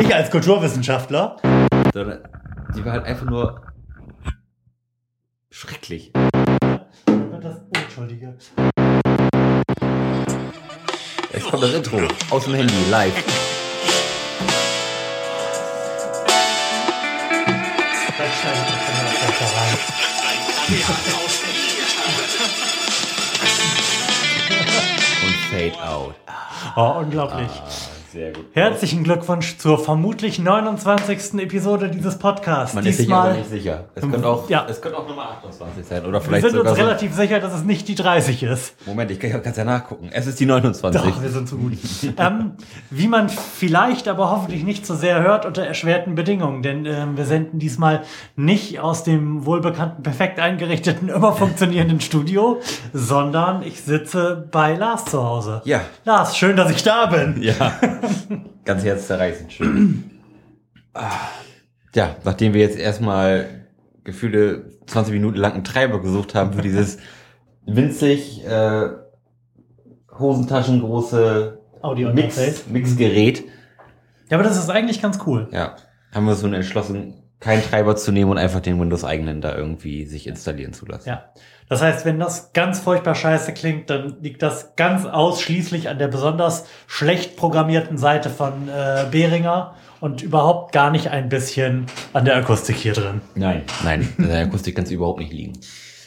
Ich als Kulturwissenschaftler. Sondern die war halt einfach nur schrecklich. Das, Entschuldige. Jetzt kommt das Intro aus dem Handy, live. Vielleicht schneide ich das dann auch da rein. Fade out. Oh, unglaublich. Sehr gut. Herzlichen Glückwunsch zur vermutlich 29. Episode dieses Podcasts. Man ist sich aber Diesmal, nicht sicher. Es könnte auch, Ja. es könnte auch Nummer 28 sein. Oder wir vielleicht sind uns so. relativ sicher, dass es nicht die 30 ist. Moment, ich kann es ja nachgucken. Es ist die 29. Doch, wir sind so gut. ähm, wie man vielleicht, aber hoffentlich nicht so sehr hört, unter erschwerten Bedingungen. Denn ähm, wir senden diesmal nicht aus dem wohlbekannten, perfekt eingerichteten, immer funktionierenden Studio, sondern ich sitze bei Lars zu Hause. Ja. Lars, schön, dass ich da bin. Ja. Ganz herzzerreißend schön. Ja, nachdem wir jetzt erstmal gefühle 20 Minuten lang einen Treiber gesucht haben für dieses winzig äh, hosentaschengroße. Mix, Mixgerät. Ja, aber das ist eigentlich ganz cool. Ja, haben wir uns nun entschlossen, keinen Treiber zu nehmen und einfach den Windows-eigenen da irgendwie sich installieren zu lassen. Ja. Das heißt, wenn das ganz furchtbar scheiße klingt, dann liegt das ganz ausschließlich an der besonders schlecht programmierten Seite von äh, Behringer und überhaupt gar nicht ein bisschen an der Akustik hier drin. Nein. Nein, an der Akustik kann es überhaupt nicht liegen.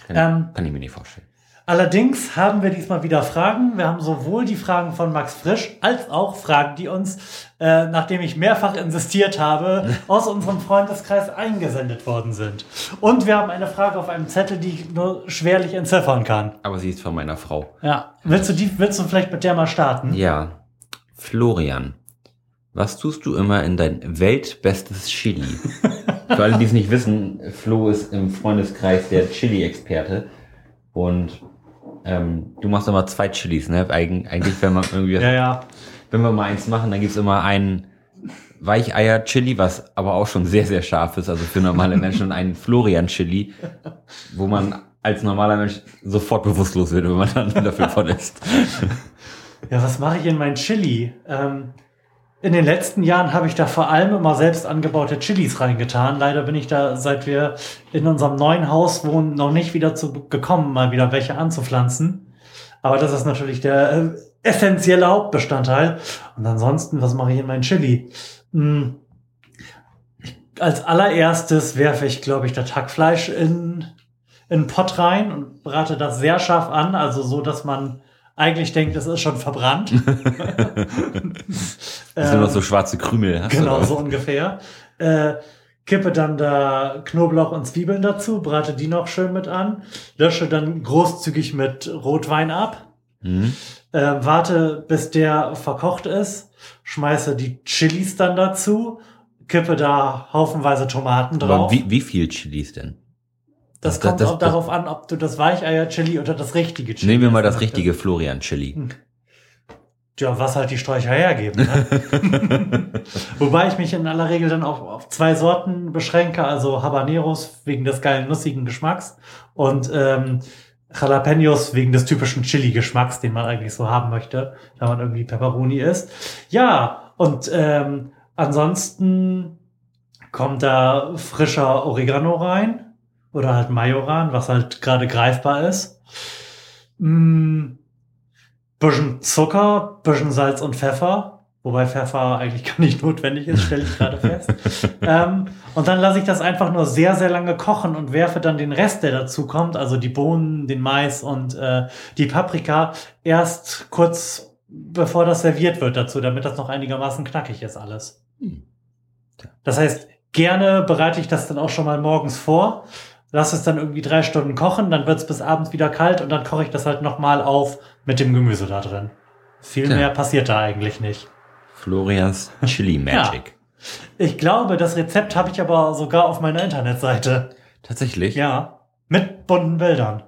Kann, Ähm, kann ich mir nicht vorstellen. Allerdings haben wir diesmal wieder Fragen. Wir haben sowohl die Fragen von Max Frisch als auch Fragen, die uns, äh, nachdem ich mehrfach insistiert habe, aus unserem Freundeskreis eingesendet worden sind. Und wir haben eine Frage auf einem Zettel, die ich nur schwerlich entziffern kann. Aber sie ist von meiner Frau. Ja. Willst du die, willst du vielleicht mit der mal starten? Ja. Florian, was tust du immer in dein weltbestes Chili? Für alle, die es nicht wissen, Flo ist im Freundeskreis der Chili-Experte. Und ähm, du machst immer zwei Chilis, ne? Eig eigentlich, wenn man irgendwie, Ja, ja. wenn wir mal eins machen, dann gibt's immer einen Weicheier-Chili, was aber auch schon sehr, sehr scharf ist, also für normale Menschen, und einen Florian-Chili, wo man als normaler Mensch sofort bewusstlos wird, wenn man dann dafür von isst. Ja, was mache ich in mein Chili? Ähm, in den letzten Jahren habe ich da vor allem immer selbst angebaute Chilis reingetan. Leider bin ich da, seit wir in unserem neuen Haus wohnen, noch nicht wieder zu gekommen, mal wieder welche anzupflanzen. Aber das ist natürlich der äh, essentielle Hauptbestandteil. Und ansonsten, was mache ich in mein Chili? Hm. Als allererstes werfe ich, glaube ich, das Hackfleisch in, in einen Pott rein und brate das sehr scharf an, also so, dass man eigentlich denkt, es ist schon verbrannt. Das sind noch so schwarze Krümel. Genau, da? so ungefähr. Äh, kippe dann da Knoblauch und Zwiebeln dazu, brate die noch schön mit an, lösche dann großzügig mit Rotwein ab, Mhm. äh, warte, bis der verkocht ist, schmeiße die Chilis dann dazu, kippe da haufenweise Tomaten Aber drauf. wie, wie viel Chilis denn? Das, das- kommt das- auch darauf an, ob du das Weicheier-Chili oder das richtige Chili Nehmen wir mal das richtige Florian-Chili. Ja, was halt die Sträucher hergeben. Ne? Wobei ich mich in aller Regel dann auch auf zwei Sorten beschränke, also Habaneros wegen des geilen nussigen Geschmacks und ähm, Jalapenos wegen des typischen Chili-Geschmacks, den man eigentlich so haben möchte, da man irgendwie Pepperoni isst. Ja, und ähm, ansonsten kommt da frischer Oregano rein oder halt Majoran, was halt gerade greifbar ist. Mm, bisschen Zucker, bisschen Salz und Pfeffer, wobei Pfeffer eigentlich gar nicht notwendig ist, stelle ich gerade fest. ähm, und dann lasse ich das einfach nur sehr, sehr lange kochen und werfe dann den Rest, der dazu kommt, also die Bohnen, den Mais und äh, die Paprika, erst kurz bevor das serviert wird dazu, damit das noch einigermaßen knackig ist alles. Hm. Das heißt, gerne bereite ich das dann auch schon mal morgens vor, lasse es dann irgendwie drei Stunden kochen, dann wird es bis abends wieder kalt und dann koche ich das halt nochmal auf mit dem Gemüse da drin. Viel Tja. mehr passiert da eigentlich nicht. Florians Chili Magic. Ich glaube, das Rezept habe ich aber sogar auf meiner Internetseite. Tatsächlich? Ja. Mit bunten Bildern.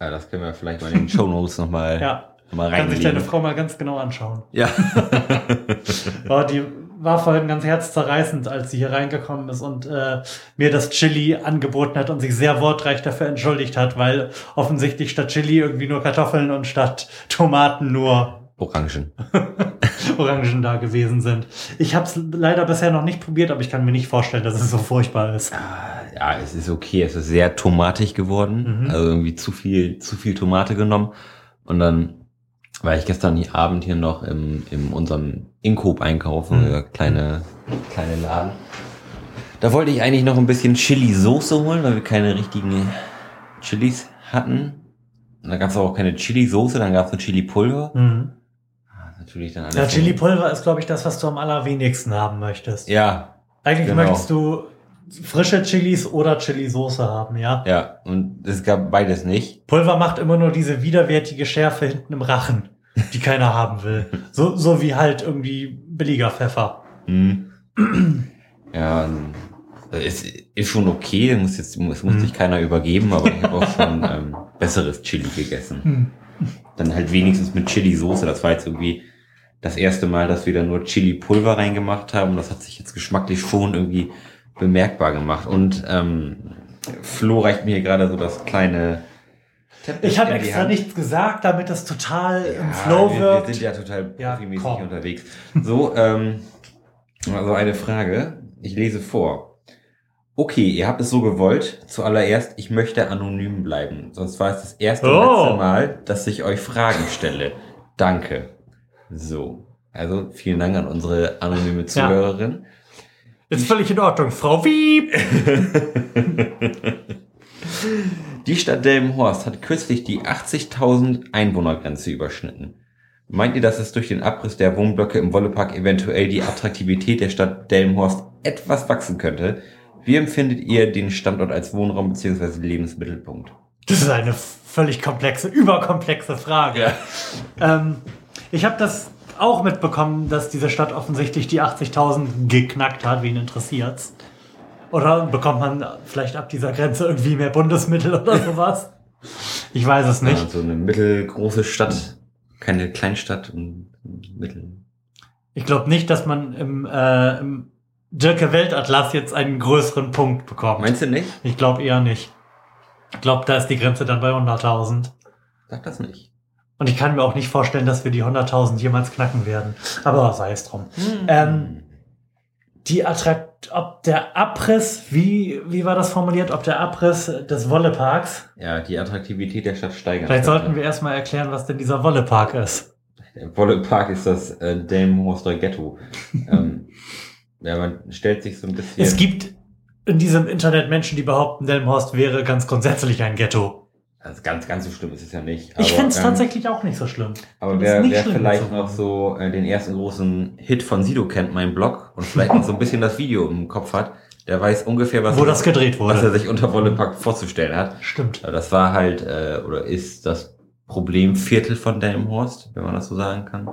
Ja, das können wir vielleicht mal in den Show Notes nochmal Ja. mal Kann sich deine. Frau mal ganz genau anschauen. Ja. Oh, die war vorhin ganz herzzerreißend, als sie hier reingekommen ist und äh, mir das Chili angeboten hat und sich sehr wortreich dafür entschuldigt hat, weil offensichtlich statt Chili irgendwie nur Kartoffeln und statt Tomaten nur Orangen. Orangen da gewesen sind. Ich habe es leider bisher noch nicht probiert, aber ich kann mir nicht vorstellen, dass es so furchtbar ist. Ja, es ist okay. Es ist sehr tomatig geworden. Mhm. Also irgendwie zu viel, zu viel Tomate genommen. Und dann war ich gestern Abend hier noch im, in unserem Incoop einkaufen, Mhm. kleine, kleine Laden. Da wollte ich eigentlich noch ein bisschen Chili-Soße holen, weil wir keine richtigen Chilis hatten. Und da gab es auch keine Chili-Soße, dann gab es nur Chili-Pulver. Mhm. Natürlich dann alles. Ja, Chili-Pulver ist, glaube ich, das, was du am allerwenigsten haben möchtest. Ja, Eigentlich genau. möchtest du frische Chilis oder Chili-Soße haben, ja? ja. Und es gab beides nicht. Pulver macht immer nur diese widerwärtige Schärfe hinten im Rachen, die keiner haben will. So, so wie halt irgendwie billiger Pfeffer. Hm. Ja, und es ist schon okay, muss jetzt, es muss Hm. sich keiner übergeben, aber ich habe auch schon ähm, besseres Chili gegessen. Hm. Dann halt wenigstens mit Chili-Soße. Das war jetzt irgendwie das erste Mal, dass wir da nur Chili-Pulver reingemacht haben. Das hat sich jetzt geschmacklich schon irgendwie bemerkbar gemacht. Und ähm, Flo reicht mir hier gerade so das kleine Tablet Ich habe extra Hand. nichts gesagt, damit das total im Ja, Flow wir, wirkt. Wir sind ja total Ja, profimäßig komm. unterwegs. So, ähm, also eine Frage. Ich lese vor. Okay, ihr habt es so gewollt. Zuallererst, ich möchte anonym bleiben. Sonst war es das erste Oh. letzte Mal, dass ich euch Fragen stelle. Danke. So. Also, vielen Dank an unsere anonyme Zuhörerin. Ist völlig in Ordnung, Frau Wieb. Die Stadt Delmenhorst hat kürzlich die 80.000 Einwohnergrenze überschnitten. Meint ihr, dass es durch den Abriss der Wohnblöcke im Wollepark eventuell die Attraktivität der Stadt Delmenhorst etwas wachsen könnte? Wie empfindet ihr den Standort als Wohnraum bzw. Lebensmittelpunkt? Das ist eine völlig komplexe, überkomplexe Frage. Ähm, ich habe das auch mitbekommen, dass diese Stadt offensichtlich die 80.000 geknackt hat. Wen interessiert's? Oder bekommt man vielleicht ab dieser Grenze irgendwie mehr Bundesmittel oder sowas? Ich weiß es Ja, nicht. so eine mittelgroße Stadt, keine Kleinstadt und mittel. Ich glaube nicht, dass man im, äh, im Dirke Weltatlas jetzt einen größeren Punkt bekommt. Meinst du nicht? Ich glaube eher nicht. Ich glaube, da ist die Grenze dann bei 100.000. Sag das nicht. Und ich kann mir auch nicht vorstellen, dass wir die 100.000 jemals knacken werden. Aber sei es drum. Ähm, die Attrakt, ob der Abriss, wie, wie war das formuliert, ob der Abriss des Wolleparks, ja, die Attraktivität der Stadt steigern. vielleicht könnte. sollten wir erstmal erklären, was denn dieser Wollepark ist. Der Wollepark ist das äh, Delmenhorster Ghetto. ähm, ja, man stellt sich so ein bisschen. Es gibt in diesem Internet Menschen, die behaupten, Delmenhorst wäre ganz grundsätzlich ein Ghetto. Also ganz, ganz so schlimm ist es ja nicht. Ich finde es ähm, tatsächlich auch nicht so schlimm. Aber wer, wer schlimm, vielleicht so. noch so äh, den ersten großen Hit von Sido kennt, mein Blog, und vielleicht noch so ein bisschen das Video im Kopf hat, der weiß ungefähr, was, Wo das gedreht was er wurde. sich unter Wollepark vorzustellen hat. Stimmt. Ja, Das war halt, äh, oder ist das Problemviertel von Delmenhorst, wenn man das so sagen kann.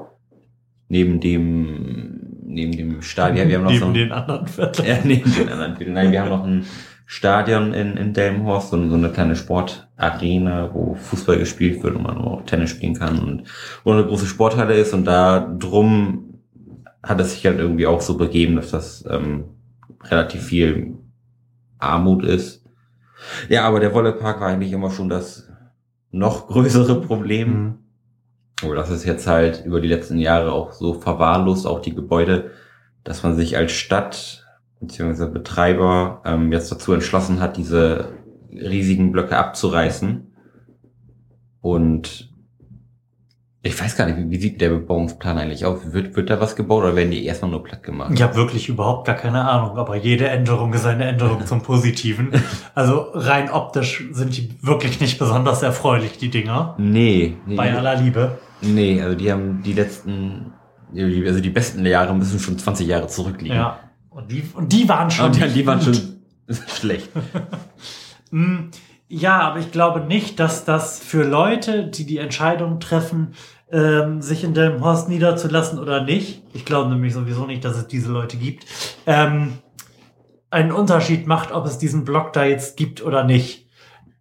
Neben dem, neben dem Stadion. Wir haben noch Neben so ein, den anderen Vierteln. ja, neben den anderen Vierteln. Nein, wir haben noch ein Stadion in, in Delmenhorst, so, so eine kleine Sportarena, wo Fußball gespielt wird und man auch Tennis spielen kann und wo eine große Sporthalle ist und da drum hat es sich halt irgendwie auch so begeben, dass das ähm, relativ viel Armut ist. Ja, aber der Wollepark war eigentlich immer schon das noch größere Problem. Mhm. Aber das ist jetzt halt über die letzten Jahre auch so verwahrlost, auch die Gebäude, dass man sich als Stadt bzw. Betreiber ähm, jetzt dazu entschlossen hat, diese riesigen Blöcke abzureißen. Und ich weiß gar nicht, wie, wie sieht der Bebauungsplan eigentlich aus? Wird, wird da was gebaut oder werden die erstmal nur platt gemacht? Ich habe wirklich überhaupt gar keine Ahnung, aber jede Änderung ist eine Änderung zum Positiven. Also rein optisch sind die wirklich nicht besonders erfreulich, die Dinger. Nee, nee, Bei aller Liebe. nee, also die haben die letzten, also die besten Jahre müssen schon 20 Jahre zurückliegen. Ja. Und die, und die waren schon. Und nicht die waren schon schlecht. Mm, Ja, aber ich glaube nicht, dass das für Leute, die die Entscheidung treffen, ähm, sich in Delmenhorst niederzulassen oder nicht, ich glaube nämlich sowieso nicht, dass es diese Leute gibt, ähm, einen Unterschied macht, ob es diesen Block da jetzt gibt oder nicht.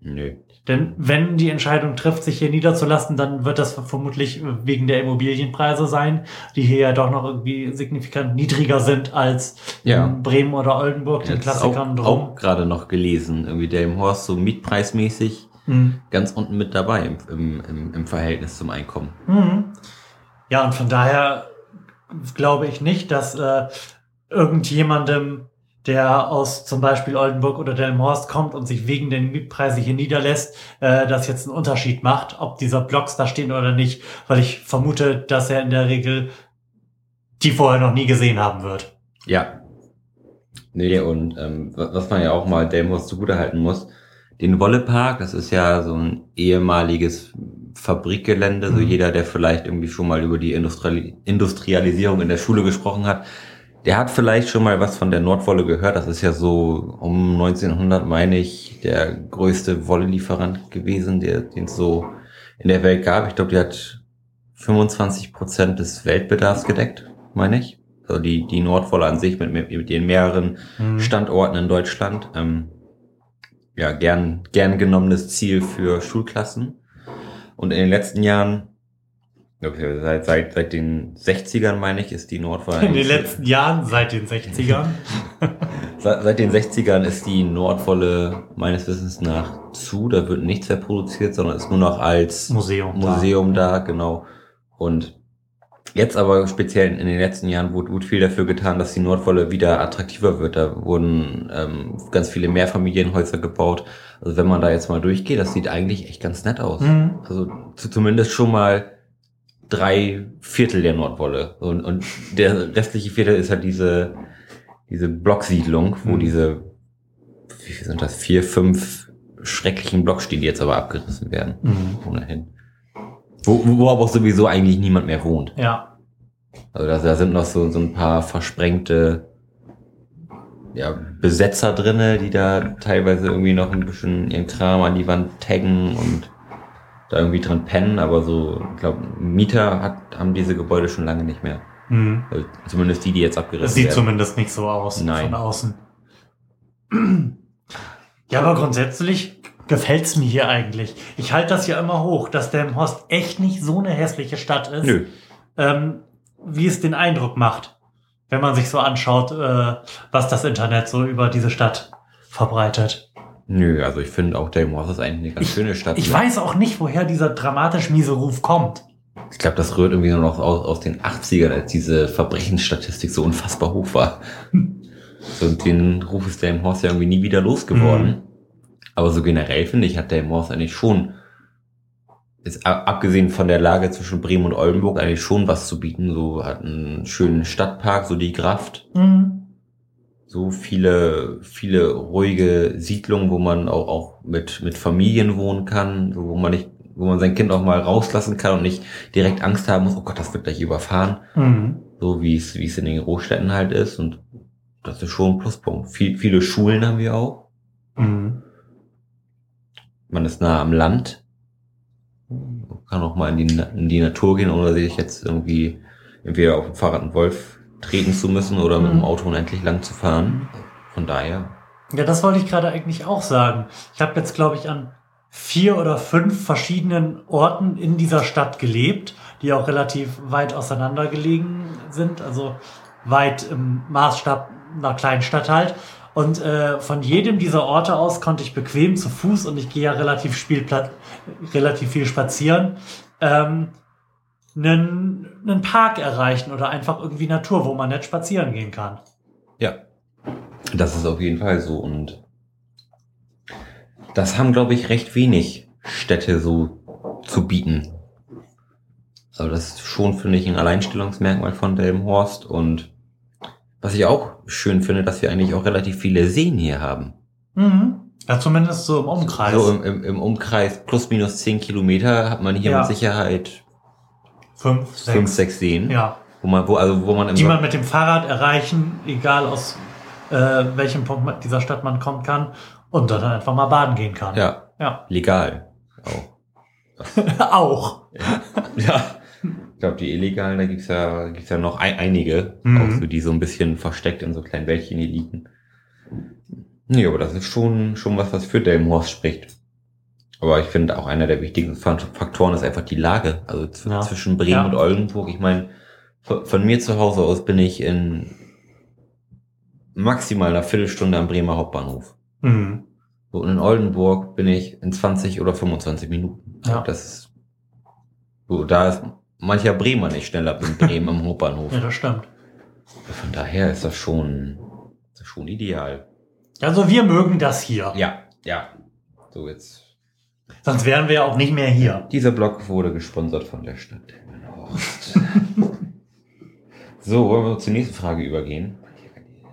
Nö. Denn wenn die Entscheidung trifft, sich hier niederzulassen, dann wird das vermutlich wegen der Immobilienpreise sein, die hier ja doch noch irgendwie signifikant niedriger sind als Ja. in Bremen oder Oldenburg, den Klassikern auch, drum. auch gerade noch gelesen, irgendwie Delmenhorst so mietpreismäßig Mhm. ganz unten mit dabei im, im, im, im Verhältnis zum Einkommen. Mhm. Ja, und von daher glaube ich nicht, dass äh, irgendjemandem, der aus zum Beispiel Oldenburg oder Delmhorst kommt und sich wegen den Mietpreise hier niederlässt, äh, das jetzt einen Unterschied macht, ob dieser Blocks da stehen oder nicht, weil ich vermute, dass er in der Regel die vorher noch nie gesehen haben wird. Ja. Nee, und ähm, was man ja auch mal Delmhorst zugutehalten muss, den Wollepark, das ist ja so ein ehemaliges Fabrikgelände, so Mhm. jeder, der vielleicht irgendwie schon mal über die Industriali Industrialisierung in der Schule gesprochen hat, der hat vielleicht schon mal was von der Nordwolle gehört. Das ist ja so um 1900, meine ich, der größte Wollelieferant gewesen, der den es so in der Welt gab. Ich glaube, die hat 25 Prozent des Weltbedarfs gedeckt, meine ich. Also die, die Nordwolle an sich mit, mit, mit den mehreren Mhm. Standorten in Deutschland. Ähm, ja, gern, gern genommenes Ziel für Schulklassen. Und in den letzten Jahren, okay, seit, seit, seit den 60ern, meine ich, ist die Nordwolle. In den letzten Jahren, seit den 60ern. Seit, seit den 60ern ist die Nordwolle meines Wissens nach zu. Da wird nichts mehr produziert, sondern ist nur noch als Museum. da. Museum da, genau. Und jetzt aber speziell in den letzten Jahren wurde, wurde viel dafür getan, dass die Nordwolle wieder attraktiver wird. Da wurden ähm, ganz viele Mehrfamilienhäuser gebaut. Also wenn man da jetzt mal durchgeht, das sieht eigentlich echt ganz nett aus. Mhm. Also zu, zumindest schon mal drei Viertel der Nordwolle. Und, und der restliche Viertel ist halt diese, diese Blocksiedlung, wo Mhm. diese, wie viel sind das, vier, fünf schrecklichen Blocks stehen, die jetzt aber abgerissen werden. Mhm. Ohnehin. Wo, wo aber auch sowieso eigentlich niemand mehr wohnt. Ja. Also da, da sind noch so, so ein paar versprengte ja, Besetzer drinne, die da teilweise irgendwie noch ein bisschen ihren Kram an die Wand taggen und da irgendwie drin pennen, aber so, ich glaube, Mieter hat, haben diese Gebäude schon lange nicht mehr. Mhm. Also zumindest die, die jetzt abgerissen Es sieht werden. zumindest nicht so aus Nein. von außen. Ja, aber grundsätzlich gefällt's mir hier eigentlich. Ich halte das ja immer hoch, dass Delmenhorst echt nicht so eine hässliche Stadt ist, Nö. ähm, wie es den Eindruck macht, wenn man sich so anschaut, äh, was das Internet so über diese Stadt verbreitet. Nö, also ich finde auch Delmhorst ist eigentlich eine ganz schöne Stadt. Ich weiß auch nicht, woher dieser dramatisch miese Ruf kommt. Ich glaube, das rührt irgendwie nur noch aus, aus den 80ern, als diese Verbrechensstatistik so unfassbar hoch war. So, und den Ruf ist Delmhorst ja irgendwie nie wieder losgeworden. Aber so generell finde ich, hat Delmhorst eigentlich schon, ist abgesehen von der Lage zwischen Bremen und Oldenburg, eigentlich schon was zu bieten. So hat einen schönen Stadtpark, so die Graft. Mhm. So viele, viele ruhige Siedlungen, wo man auch, auch mit, mit Familien wohnen kann, wo man nicht, wo man sein Kind auch mal rauslassen kann und nicht direkt Angst haben muss, oh Gott, das wird gleich überfahren. Mhm. So wie es, wie es in den Großstädten halt ist. Und das ist schon ein Pluspunkt. Viel, viele Schulen haben wir auch. Mhm. Man ist nah am Land. Man kann auch mal in die, in die Natur gehen, ohne sich jetzt irgendwie entweder auf dem Fahrrad einen Wolf treten zu müssen oder mit Mhm. dem Auto unendlich lang zu fahren. Von daher. Ja, das wollte ich gerade eigentlich auch sagen. Ich habe jetzt, glaube ich, an vier oder fünf verschiedenen Orten in dieser Stadt gelebt, die auch relativ weit auseinander gelegen sind, also weit im Maßstab einer kleinen Stadt halt. Und äh, von jedem dieser Orte aus konnte ich bequem zu Fuß und ich gehe ja relativ, Spielplatz, relativ viel spazieren, ähm, einen, einen Park erreichen oder einfach irgendwie Natur, wo man nett spazieren gehen kann. Ja. Das ist auf jeden Fall so. Und das haben, glaube ich, recht wenig Städte so zu bieten. Also das ist schon, finde ich, ein Alleinstellungsmerkmal von Delmenhorst. Und was ich auch schön finde, dass wir eigentlich auch relativ viele Seen hier haben. Mhm. Ja, zumindest so im Umkreis. So im, im, im Umkreis plus minus zehn Kilometer hat man hier Ja. mit Sicherheit fünf, sechs. fünf, sechs Seen. Ja, Wo man, wo, also wo man die man mit dem Fahrrad erreichen, egal aus äh, welchem Punkt dieser Stadt man kommen kann und dann einfach mal baden gehen kann. ja, Ja. legal. Auch. Auch. Ja. Ich glaube, die illegalen, da gibt's ja, gibt's ja noch ein, einige, Mhm. auch so, die so ein bisschen versteckt in so kleinen Wäldchen liegen. Nee, aber das ist schon, schon was, was für Delmenhorst spricht. Aber ich finde auch einer der wichtigsten Faktoren ist einfach die Lage. Also Ja. zwischen Bremen Ja. und Oldenburg. Ich meine, von, von mir zu Hause aus bin ich in maximal einer Viertelstunde am Bremer Hauptbahnhof. Mhm. So, und in Oldenburg bin ich in 20 oder 25 Minuten. Ja. Das ist, so, da ist mancher Bremer nicht schneller in Bremen am Hauptbahnhof. Ja, das stimmt. Von daher ist das schon, ist das schon ideal. Also wir mögen das hier. Ja, ja. So jetzt. Sonst wären wir ja auch nicht mehr hier. Dieser Blog wurde gesponsert von der Stadt Delmenhorst. so, wollen wir zur nächsten Frage übergehen?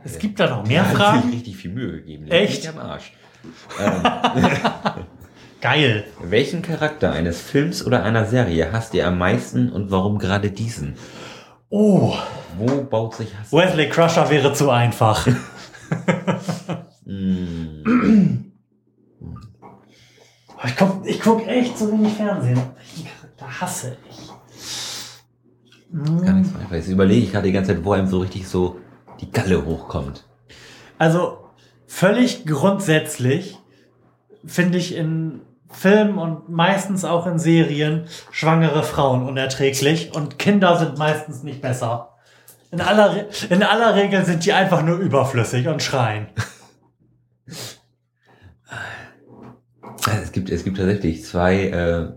Es gibt da noch mehr Hat sich Fragen. richtig viel Mühe gegeben. Echt? Am Arsch. Ähm, Geil. welchen Charakter eines Films oder einer Serie hasst ihr am meisten und warum gerade diesen? Oh, Wo baut sich Hass? Wesley Crusher wäre zu einfach. Mm, Ich guck, ich guck echt so wenig Fernsehen. Charakter hasse ich? Gar nicht so einfach. Jetzt überlege ich gerade die ganze Zeit, wo einem so richtig so die Galle hochkommt. Also völlig grundsätzlich finde ich in Filmen und meistens auch in Serien schwangere Frauen unerträglich und Kinder sind meistens nicht besser. In aller, Re- in aller Regel sind die einfach nur überflüssig und schreien. Ja, Es gibt, es gibt tatsächlich zwei, äh,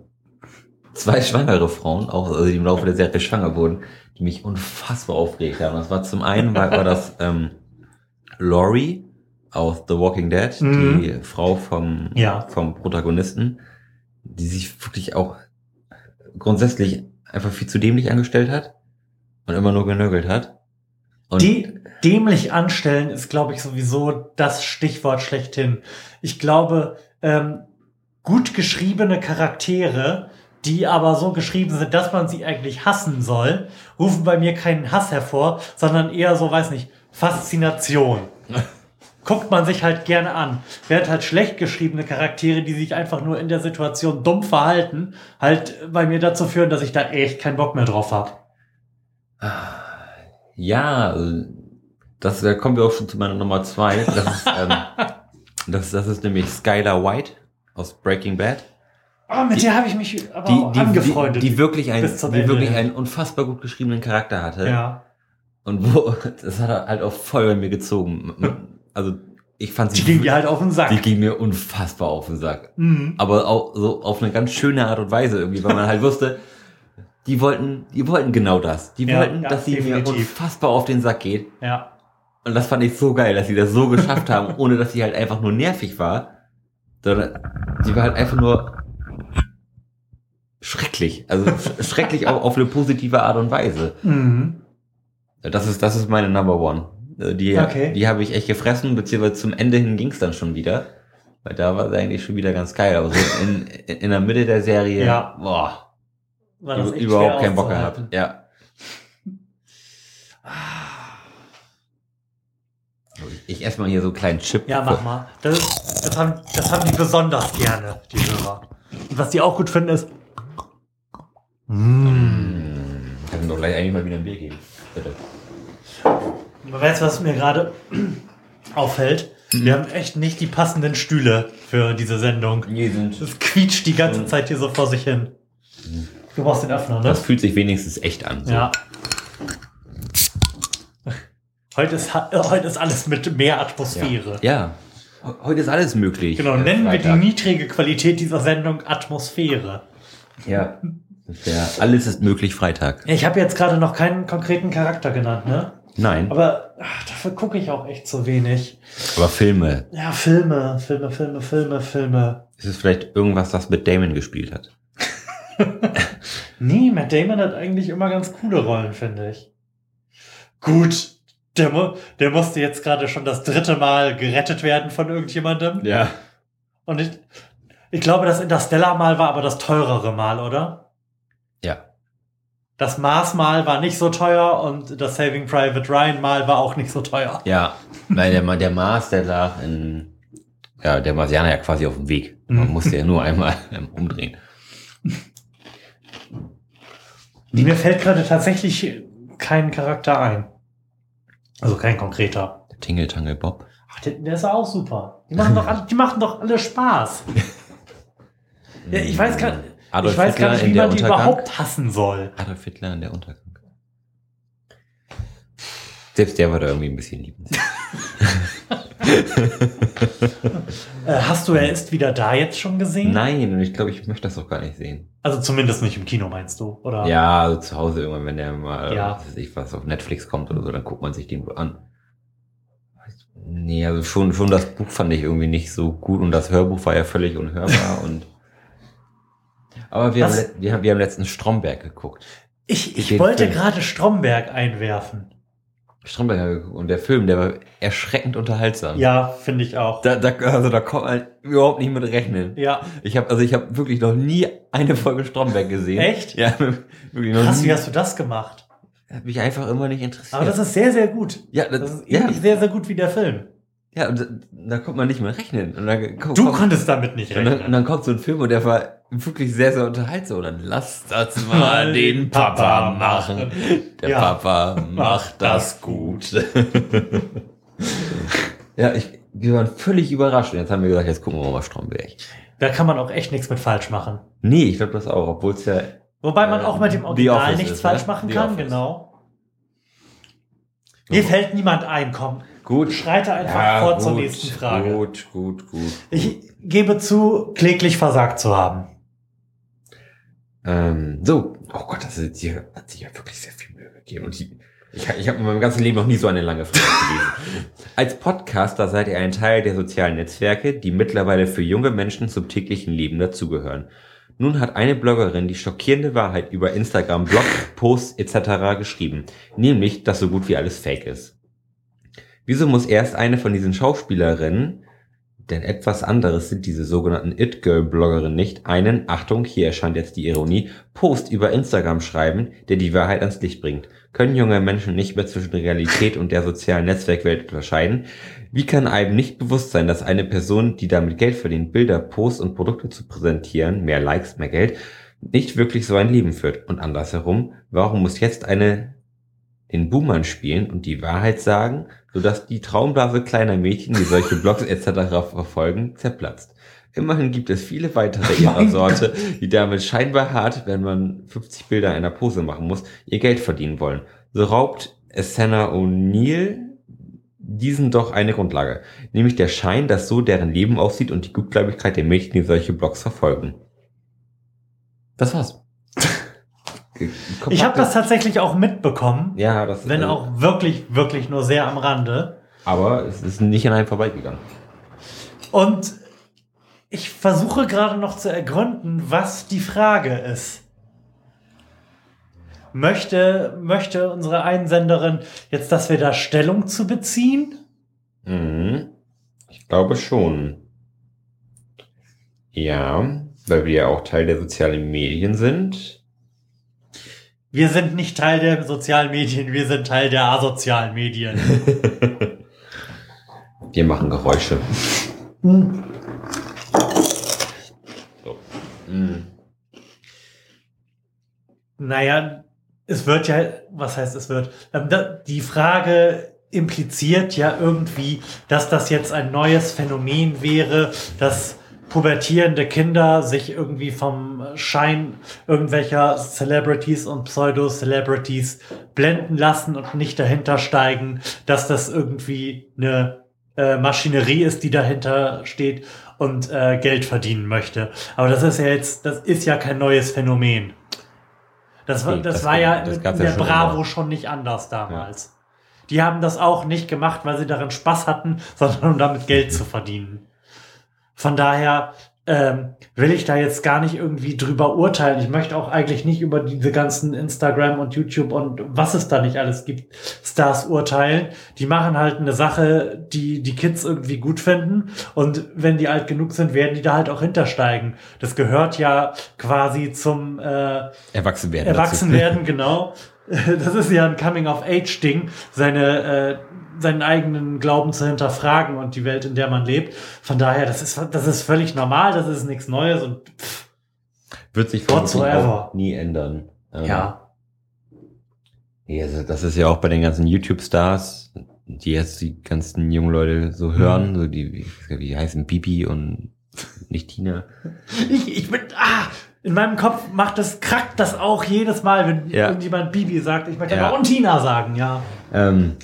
zwei schwangere Frauen, auch, also die im Laufe der Serie schwanger wurden, die mich unfassbar aufgeregt haben. Das war zum einen war, war das ähm, Laurie aus The Walking Dead, Mhm. die Frau vom, Ja. vom Protagonisten, die sich wirklich auch grundsätzlich einfach viel zu dämlich angestellt hat und immer nur genörgelt hat. Und Die dämlich anstellen ist, glaube ich, sowieso das Stichwort schlechthin. Ich glaube, ähm, gut geschriebene Charaktere, die aber so geschrieben sind, dass man sie eigentlich hassen soll, rufen bei mir keinen Hass hervor, sondern eher so, weiß nicht, Faszination. Guckt man sich halt gerne an. Während halt schlecht geschriebene Charaktere, die sich einfach nur in der Situation dumm verhalten, halt bei mir dazu führen, dass ich da echt keinen Bock mehr drauf hab. Ja, also, das, da kommen wir auch schon zu meiner Nummer zwei. Das ist, ähm, das, das ist nämlich Skylar White aus Breaking Bad. Oh, mit Die- der habe ich mich aber Die, auch die, angefreundet. die, die wirklich, ein, bis zum die wirklich einen unfassbar gut geschriebenen Charakter hatte. ja. Und wo, das hat er halt auch voll bei mir gezogen. Also, ich fand Die sie, ging dir halt auf den Sack. die ging mir unfassbar auf den Sack. Mhm. Aber auch so auf eine ganz schöne Art und Weise irgendwie, weil man halt wusste, die wollten, die wollten genau das. Die Ja, wollten, ja, dass sie mir definitiv. unfassbar auf den Sack geht. Ja. Und das fand ich so geil, dass sie das so geschafft haben, ohne dass sie halt einfach nur nervig war, sondern sie war halt einfach nur schrecklich. Also sch- schrecklich auch auf eine positive Art und Weise. Mhm. Das ist, das ist meine Number One. Äh, Die, Okay. die habe ich echt gefressen, beziehungsweise zum Ende hin ging's dann schon wieder. Weil da war es eigentlich schon wieder ganz geil. Aber so in, in, in der Mitte der Serie, Ja. boah, War das echt überhaupt keinen Bock gehabt. Ja. Ich esse mal hier so einen kleinen Chip. Ja, mach mal. Das, das, haben, das haben die besonders gerne, die Hörer. Und was die auch gut finden ist. Mm. Ich kann doch gleich eigentlich mal wieder ein Bier geben. Bitte. Weißt du, was mir gerade auffällt? Mhm. Wir haben echt nicht die passenden Stühle für diese Sendung. Nee, sind. Das quietscht die ganze. Zeit hier so vor sich hin. Du brauchst den Öffner, ne? Das fühlt sich wenigstens echt an. So. Ja. Heute ist, äh, heute ist alles mit mehr Atmosphäre. Ja. He- Heute ist alles möglich. Genau, Äh, nennen wir die Freitag. niedrige Qualität dieser Sendung Atmosphäre. Ja. Ja. Alles ist möglich Freitag. Ja, Ich habe jetzt gerade noch keinen konkreten Charakter genannt, ne? Nein. Aber ach, dafür gucke ich auch echt zu wenig. Aber Filme. Ja, Filme, Filme, Filme, Filme, Filme. Ist es vielleicht irgendwas, das mit Damon gespielt hat? Nee, Matt Damon hat eigentlich immer ganz coole Rollen, finde ich. Gut, der, der musste jetzt gerade schon das dritte Mal gerettet werden von irgendjemandem. Ja. Und ich, ich glaube, das Interstellar Mal war aber das teurere Mal, oder? Ja. Das Mars Mal war nicht so teuer und das Saving Private Ryan Mal war auch nicht so teuer. Ja. Weil der, der Mars, der lag in. Ja, der Marsianer ja quasi auf dem Weg. Man Mhm. musste ja nur einmal umdrehen. Mir fällt gerade tatsächlich kein Charakter ein. Also kein konkreter. Der Tingle Tangle Bob. Ach, der, der ist ja auch super. Die machen doch alle, die machen doch alle Spaß. Ja, ich weiß gar, Adolf ich weiß gar nicht, in wie der man die Untergang. überhaupt hassen soll. Adolf Hitler in der Untergang. Selbst der war da irgendwie ein bisschen liebenswert. äh, hast du Er ist wieder da jetzt schon gesehen? Nein, und ich glaube, ich möchte das auch gar nicht sehen. Also zumindest nicht im Kino, meinst du? Oder? Ja, also zu Hause irgendwann, wenn der mal, Ja. was weiß ich, was auf Netflix kommt oder so, dann guckt man sich den wohl an. Nee, also schon, schon das Buch fand ich irgendwie nicht so gut und das Hörbuch war ja völlig unhörbar und. Aber wir, haben, Was? wir, haben, wir haben letztens Stromberg geguckt. Ich, ich wollte gerade Stromberg einwerfen. Stromberg und der Film, der war erschreckend unterhaltsam. Ja, finde ich auch. Da, da, also da kommt man überhaupt nicht mit rechnen. Ja. Ich habe also ich habe wirklich noch nie eine Folge Stromberg gesehen. Echt? Ja, wirklich noch Krass, nie. wie hast du das gemacht? Hat mich einfach immer nicht interessiert. Aber das ist sehr, sehr gut. ja, Das das, ist ja, sehr, sehr gut wie der Film. Ja, und da, da kommt man nicht mehr rechnen. Und dann, kommt, Du kommt, konntest damit nicht und, dann, und rechnen. dann kommt so ein Film und der war wirklich sehr, sehr unterhaltsam. Und dann lass das mal den Papa machen. Der Ja. Papa macht das gut. ja, ich, wir waren völlig überrascht. Und jetzt haben wir gesagt, jetzt gucken wir mal Stromberg. Da kann man auch echt nichts mit falsch machen. Nee, ich glaube das auch, obwohl es ja Wobei man Äh, auch mit dem Original nichts ist, falsch ne? machen The kann, Office. genau. Mir fällt niemand ein, komm. Gut. Schreite einfach fort zur nächsten Frage. Gut, gut, gut. Ich gebe zu, kläglich versagt zu haben. Ähm, so, oh Gott, das ist, hier hat sich ja wirklich sehr viel Mühe gegeben. Und die, ich, ich habe in meinem ganzen Leben noch nie so eine lange Frage gelesen. Als Podcaster seid ihr ein Teil der sozialen Netzwerke, die mittlerweile für junge Menschen zum täglichen Leben dazugehören. Nun hat eine Bloggerin die schockierende Wahrheit über Instagram, Blog, Posts etc. geschrieben, nämlich, dass so gut wie alles fake ist. Wieso muss erst eine von diesen Schauspielerinnen, denn etwas anderes sind diese sogenannten It-Girl-Bloggerinnen nicht, einen, Achtung, hier erscheint jetzt die Ironie, Post über Instagram schreiben, der die Wahrheit ans Licht bringt? Können junge Menschen nicht mehr zwischen Realität und der sozialen Netzwerkwelt unterscheiden? Wie kann einem nicht bewusst sein, dass eine Person, die damit Geld verdient, Bilder, Posts und Produkte zu präsentieren, mehr Likes, mehr Geld, nicht wirklich so ein Leben führt? Und andersherum, warum muss jetzt eine den Boomern spielen und die Wahrheit sagen, sodass die Traumblase kleiner Mädchen, die solche Blogs etc. verfolgen, zerplatzt. Immerhin gibt es viele weitere ihrer Sorte, die damit scheinbar hart, wenn man 50 Bilder einer Pose machen muss, ihr Geld verdienen wollen. So raubt Senna O'Neill diesen doch eine Grundlage, nämlich der Schein, dass so deren Leben aussieht und die Gutgläubigkeit der Mädchen, die solche Blogs verfolgen. Das war's. Ich habe das tatsächlich auch mitbekommen, ja, das wenn also- auch wirklich, wirklich nur sehr am Rande. Aber es ist nicht an einem vorbeigegangen. Und ich versuche gerade noch zu ergründen, was die Frage ist. Möchte, möchte unsere Einsenderin jetzt, dass wir da Stellung zu beziehen? Mhm. Ich glaube schon. Ja, weil wir ja auch Teil der sozialen Medien sind. Wir sind nicht Teil der sozialen Medien, wir sind Teil der asozialen Medien. Wir machen Geräusche. Hm. So. Mhm. Naja, es wird ja, was heißt es wird? Ähm, die Frage impliziert ja irgendwie, dass das jetzt ein neues Phänomen wäre, dass pubertierende Kinder sich irgendwie vom Schein irgendwelcher Celebrities und Pseudo-Celebrities blenden lassen und nicht dahinter steigen, dass das irgendwie eine äh, Maschinerie ist, die dahinter steht und äh, Geld verdienen möchte. Aber das ist ja jetzt, das ist ja kein neues Phänomen. Das war, das das war ja das in ja der schon Bravo immer. schon nicht anders damals. Die haben das auch nicht gemacht, weil sie darin Spaß hatten, sondern um damit Geld zu verdienen. Von daher ähm, will ich da jetzt gar nicht irgendwie drüber urteilen. Ich möchte auch eigentlich nicht über diese ganzen Instagram und YouTube und was es da nicht alles gibt, Stars urteilen. Die machen halt eine Sache, die die Kids irgendwie gut finden. Und wenn die alt genug sind, werden die da halt auch hintersteigen. Das gehört ja quasi zum äh, Erwachsen werden. Erwachsen werden, genau. Das ist ja ein Coming-of-Age-Ding, seine, äh, seinen eigenen Glauben zu hinterfragen und die Welt, in der man lebt. Von daher, das ist, das ist völlig normal, das ist nichts Neues und pff, Wird sich Whatsoever. nie ändern. Ähm, ja. Ja, also das ist ja auch bei den ganzen YouTube-Stars, die jetzt die ganzen jungen Leute so hören, so die, wie, wie heißen Bibi und nicht Tina. Ich, ich bin, ah, in meinem Kopf macht das, krackt das auch jedes Mal, wenn Ja. irgendjemand Bibi sagt. Ich möchte Ja. aber und Tina sagen, ja. Ähm,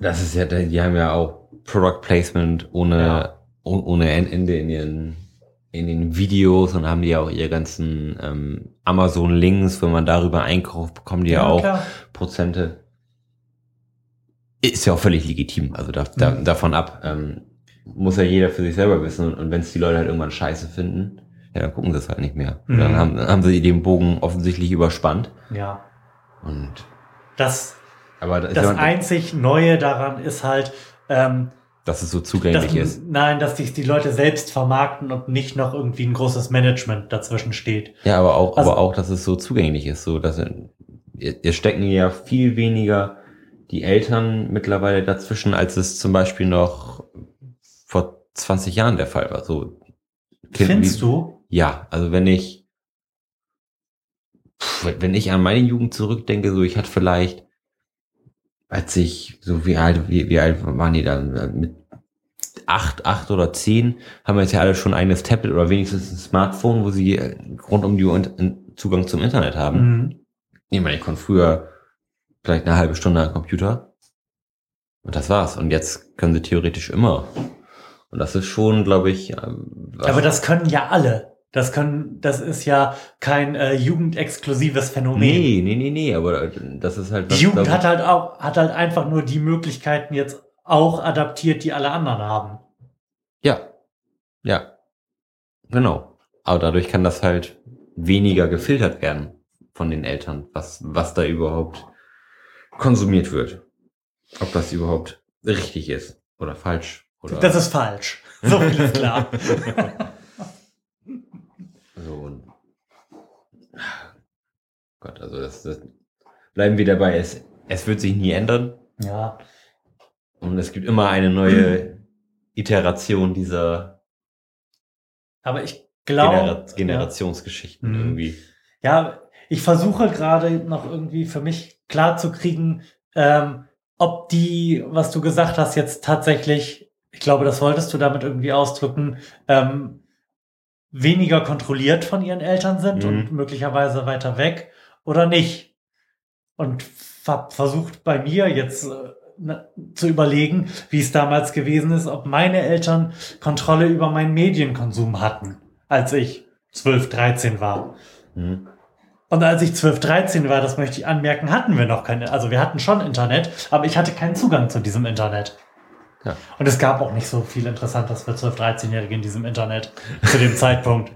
das ist ja, die haben ja auch Product Placement ohne, Ja. oh- ohne Ende in ihren in den Videos und haben die ja auch ihre ganzen ähm, Amazon-Links, wenn man darüber einkauft, bekommen die ja, auch klar. Prozente. Ist ja auch völlig legitim, also da, da, Mhm. davon ab. Ähm, muss ja jeder für sich selber wissen und, und wenn es die Leute halt irgendwann scheiße finden, ja, dann gucken sie es halt nicht mehr. Mhm. Dann haben, dann haben sie den Bogen offensichtlich überspannt Ja. und Das, aber das ja, einzig Neue daran ist halt, ähm, dass es so dass, zugänglich ist. nein, dass sich die Leute selbst vermarkten und nicht noch irgendwie ein großes Management dazwischen steht. Ja, aber auch, Also- aber auch, dass es so zugänglich ist, so dass ihr stecken ja viel weniger die Eltern mittlerweile dazwischen, als es zum Beispiel noch vor 20 Jahren der Fall war. So Kind- Findest wie- du? Ja, also wenn ich wenn ich an meine Jugend zurückdenke, so ich hatte vielleicht, als ich so wie alt wie, wie alt waren die dann mit acht, acht oder zehn, haben wir jetzt ja alle schon ein eigenes Tablet oder wenigstens ein Smartphone, wo sie äh, rund um die Uhr Zugang zum Internet haben. Mhm. Ich meine, ich konnte früher vielleicht eine halbe Stunde am Computer. Und das war's. Und jetzt können sie theoretisch immer. Und das ist schon, glaube ich, ähm, Aber das können ja alle. Das können, das ist ja kein äh, jugendexklusives Phänomen. nee, nee, nee, nee, aber äh, das ist halt Die Jugend hat halt auch, hat halt einfach nur die Möglichkeiten jetzt auch adaptiert, die alle anderen haben. Ja. Ja. Genau. Aber dadurch kann das halt weniger gefiltert werden von den Eltern, was, was da überhaupt konsumiert wird. Ob das überhaupt richtig ist oder falsch. Oder Das ist falsch. So viel ist klar. so. Und Gott, also das, das bleiben wir dabei. Es, es wird sich nie ändern. ja. Und es gibt immer eine neue Iteration dieser Aber ich Genera glaube. Generationsgeschichten Mhm. irgendwie. Ja, ich versuche gerade noch irgendwie für mich klar zu kriegen, ähm, ob die, was du gesagt hast, jetzt tatsächlich, ich glaube, das wolltest du damit irgendwie ausdrücken, ähm, weniger kontrolliert von ihren Eltern sind Mhm. und möglicherweise weiter weg oder nicht. Und versucht bei mir jetzt äh, zu überlegen, wie es damals gewesen ist, ob meine Eltern Kontrolle über meinen Medienkonsum hatten, als ich 12, 13 war. Mhm. Und als ich 12, 13 war, das möchte ich anmerken, hatten wir noch keine, also wir hatten schon Internet, aber ich hatte keinen Zugang zu diesem Internet. Ja. Und es gab auch nicht so viel Interessantes für 12, 13-Jährige in diesem Internet zu dem Zeitpunkt.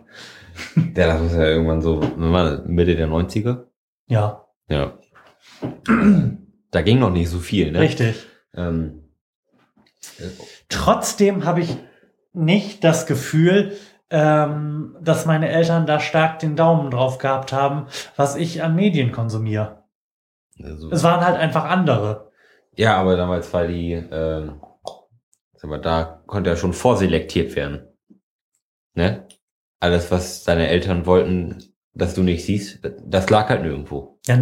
Ja, das muss ja irgendwann so? Mitte der 90er? Ja, Ja. Da ging noch nicht so viel, ne? richtig. Ähm, Trotzdem habe ich nicht das Gefühl, ähm, dass meine Eltern da stark den Daumen drauf gehabt haben, was ich an Medien konsumiere. also, Es waren halt einfach andere. ja, aber damals war die, sag mal, da konnte ja schon vorselektiert werden. Ne? Alles, was deine Eltern wollten, dass du nicht siehst, das lag halt nirgendwo. Ja,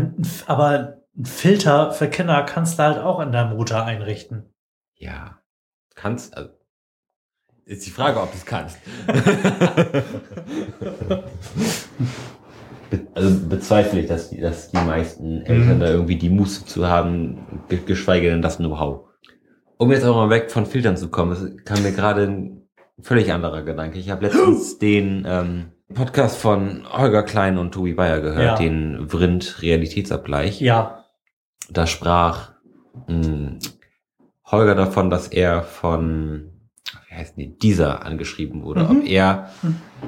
aber ein Filter für Kinder kannst du halt auch in deinem Router einrichten. Ja. Kannst, also, ist die Frage, ob du es kannst. Also bezweifle ich, dass die, dass die meisten Eltern Mhm. da irgendwie die Muße zu haben, ge- geschweige denn das Know-how. Um jetzt auch mal weg von Filtern zu kommen, es kam mir gerade ein völlig anderer Gedanke. Ich habe letztens den ähm, Podcast von Holger Klein und Tobi Bayer gehört, Ja. den Vrind Realitätsabgleich. Ja, Da sprach mh, Holger davon, dass er von, wie heißt die, dieser angeschrieben wurde, Mhm. ob er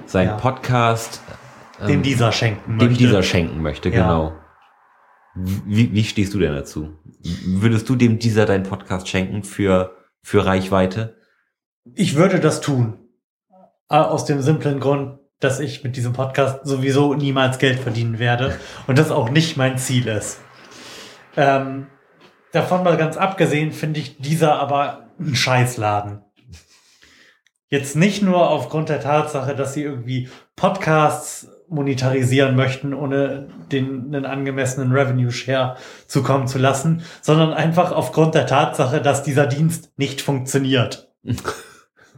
seinen Ja. Podcast ähm, dem dieser schenken dem möchte. dieser schenken möchte, Ja. genau. Wie, wie stehst du denn dazu? Würdest du dem dieser deinen Podcast schenken für, für Reichweite? Ich würde das tun. Äh, Aus dem simplen Grund, dass ich mit diesem Podcast sowieso niemals Geld verdienen werde und das auch nicht mein Ziel ist. Ähm, davon mal ganz abgesehen finde ich dieser aber ein Scheißladen. Jetzt nicht nur aufgrund der Tatsache, dass sie irgendwie Podcasts monetarisieren möchten, ohne den einen angemessenen Revenue Share zukommen zu lassen, sondern einfach aufgrund der Tatsache, dass dieser Dienst nicht funktioniert.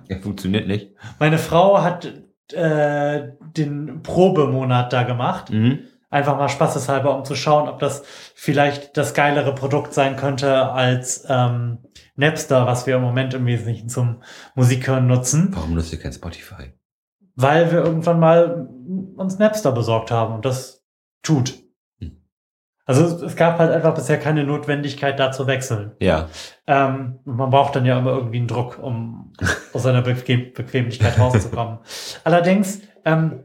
Er funktioniert nicht. Meine Frau hat äh, den Probemonat da gemacht, Mhm. Einfach mal spaßeshalber, um zu schauen, ob das vielleicht das geilere Produkt sein könnte als ähm, Napster, was wir im Moment im Wesentlichen zum Musikhören nutzen. Warum nutzt ihr kein Spotify? Weil wir irgendwann mal uns Napster besorgt haben und das tut. Also es, es gab halt einfach bisher keine Notwendigkeit, da zu wechseln. Ja. Ähm, man braucht dann ja immer irgendwie einen Druck, um aus seiner Bequem Bequemlichkeit rauszukommen. Allerdings, ähm,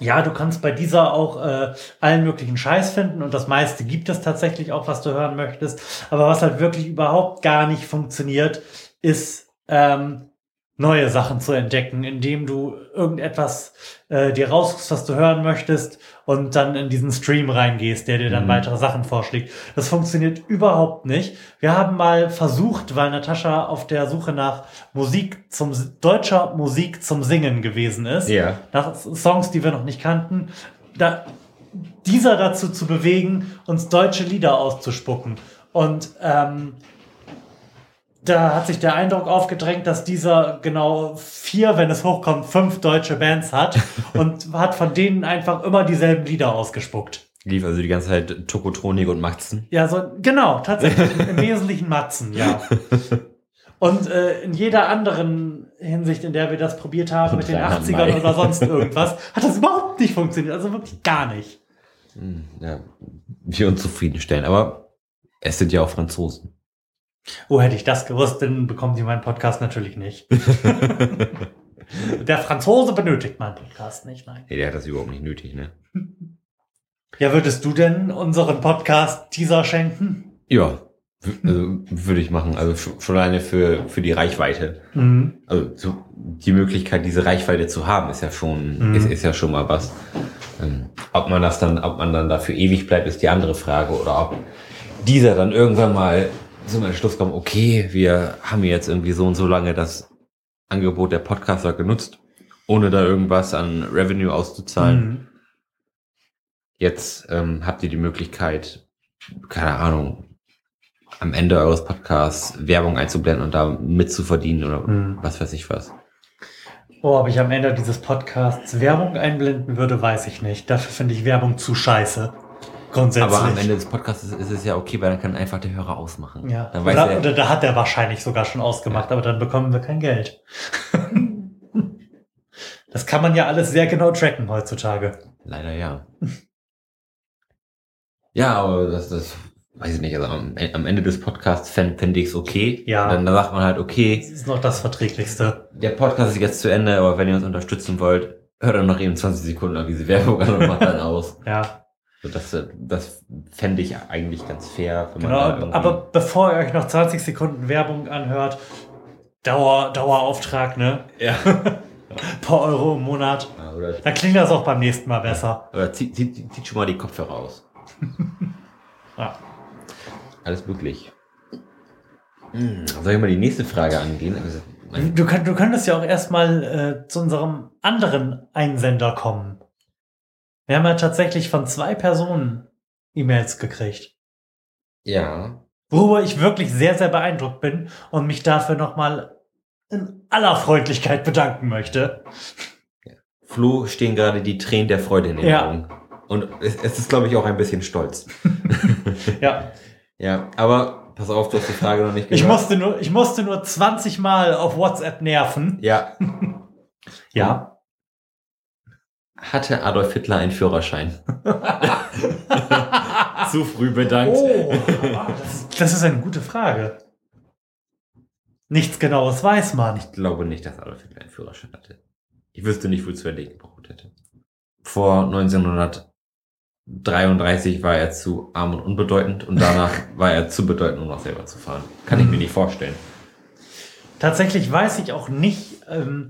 ja, du kannst bei dieser auch äh, allen möglichen Scheiß finden und das meiste gibt es tatsächlich auch, was du hören möchtest. Aber was halt wirklich überhaupt gar nicht funktioniert, ist ähm, neue Sachen zu entdecken, indem du irgendetwas äh, dir raussuchst, was du hören möchtest und dann in diesen Stream reingehst, der dir dann Mhm. weitere Sachen vorschlägt. Das funktioniert überhaupt nicht. Wir haben mal versucht, weil Natascha auf der Suche nach Musik zum deutscher Musik zum Singen gewesen ist, Ja. nach Songs, die wir noch nicht kannten, da, dieser dazu zu bewegen, uns deutsche Lieder auszuspucken. Und ähm, da hat sich der Eindruck aufgedrängt, dass dieser genau vier, wenn es hochkommt, fünf deutsche Bands hat und hat von denen einfach immer dieselben Lieder ausgespuckt. Lief also die ganze Zeit Tokotronik und Maxen. Ja, so genau, tatsächlich im Wesentlichen Matzen, ja. Und äh, in jeder anderen Hinsicht, in der wir das probiert haben, mit den Reinhard 80ern May. oder sonst irgendwas, hat das überhaupt nicht funktioniert. Also wirklich gar nicht. Hm, Ja. Wir uns zufriedenstellen. Aber es sind ja auch Franzosen. Oh, hätte ich das gewusst, dann bekommen Sie meinen Podcast natürlich nicht. Der Franzose benötigt meinen Podcast nicht, nein. Nee, der hat das überhaupt nicht nötig, ne? Ja, würdest du denn unseren Podcast Teaser schenken? Ja. Also, würde ich machen. Also sch- schon alleine für, für die Reichweite. Mhm. Also so, die Möglichkeit, diese Reichweite zu haben, ist ja schon, Mhm. ist, ist ja schon mal was. Ähm, ob man das dann, ob man dann dafür ewig bleibt, ist die andere Frage. Oder ob dieser dann irgendwann mal zum Entschluss kommt, okay, wir haben jetzt irgendwie so und so lange das Angebot der Podcaster genutzt, ohne da irgendwas an Revenue auszuzahlen. Mhm. Jetzt ähm, habt ihr die Möglichkeit, keine Ahnung, am Ende eures Podcasts Werbung einzublenden und da mitzuverdienen oder Mhm. was weiß ich was. Oh, ob ich am Ende dieses Podcasts Werbung einblenden würde, weiß ich nicht. Dafür finde ich Werbung zu scheiße. Grundsätzlich. Aber am Ende des Podcasts ist, ist es ja okay, weil dann kann einfach der Hörer ausmachen. Ja, Dann weiß oder, er, oder da hat er wahrscheinlich sogar schon ausgemacht, aber dann bekommen wir kein Geld. das kann man ja alles sehr genau tracken heutzutage. leider ja. ja, aber das, das weiß ich nicht. Also am, am Ende des Podcasts fände fänd ich es okay. Ja. Dann, dann sagt man halt, Das okay, ist noch das Verträglichste. der Podcast ist jetzt zu Ende, aber wenn ihr uns unterstützen wollt, hört dann noch eben 20 Sekunden lang diese Werbung an und macht dann aus. Ja, So, das, äh, das fände ich eigentlich ganz fair. Genau. Aber bevor ihr euch noch 20 Sekunden Werbung anhört, Dauer, Dauerauftrag, ne? ja. Paar Euro im Monat. Ja, Oder, Dann klingt das auch beim nächsten Mal besser. oder zieht, zieht, zieht schon mal die Kopfhörer aus. Ja. Alles möglich. Hm, soll ich mal die nächste Frage angehen? Also, Du, du könntest ja auch erstmal äh, zu unserem anderen Einsender kommen. Wir haben ja tatsächlich von zwei Personen E-Mails gekriegt. Ja. Worüber ich wirklich sehr, sehr beeindruckt bin und mich dafür nochmal in aller Freundlichkeit bedanken möchte. Flo stehen gerade die Tränen der Freude in den Ja. Augen. Und es, es ist, glaube ich, auch ein bisschen stolz. Ja, Ja, aber pass auf, du hast die Frage noch nicht gehört. ich musste nur, ich musste nur 20 Mal auf WhatsApp nerven. Ja. Ja. Hatte Adolf Hitler einen Führerschein? Zu früh bedankt. Oh, das, ist eine gute Frage. Nichts Genaues weiß man. Ich glaube nicht, dass Adolf Hitler einen Führerschein hatte. Ich wüsste nicht, wozu er den gebraucht hätte. Vor 1933 war er zu arm und unbedeutend und danach war er zu bedeutend, um noch selber zu fahren. Kann ich mir nicht vorstellen. Tatsächlich weiß ich auch nicht, ähm,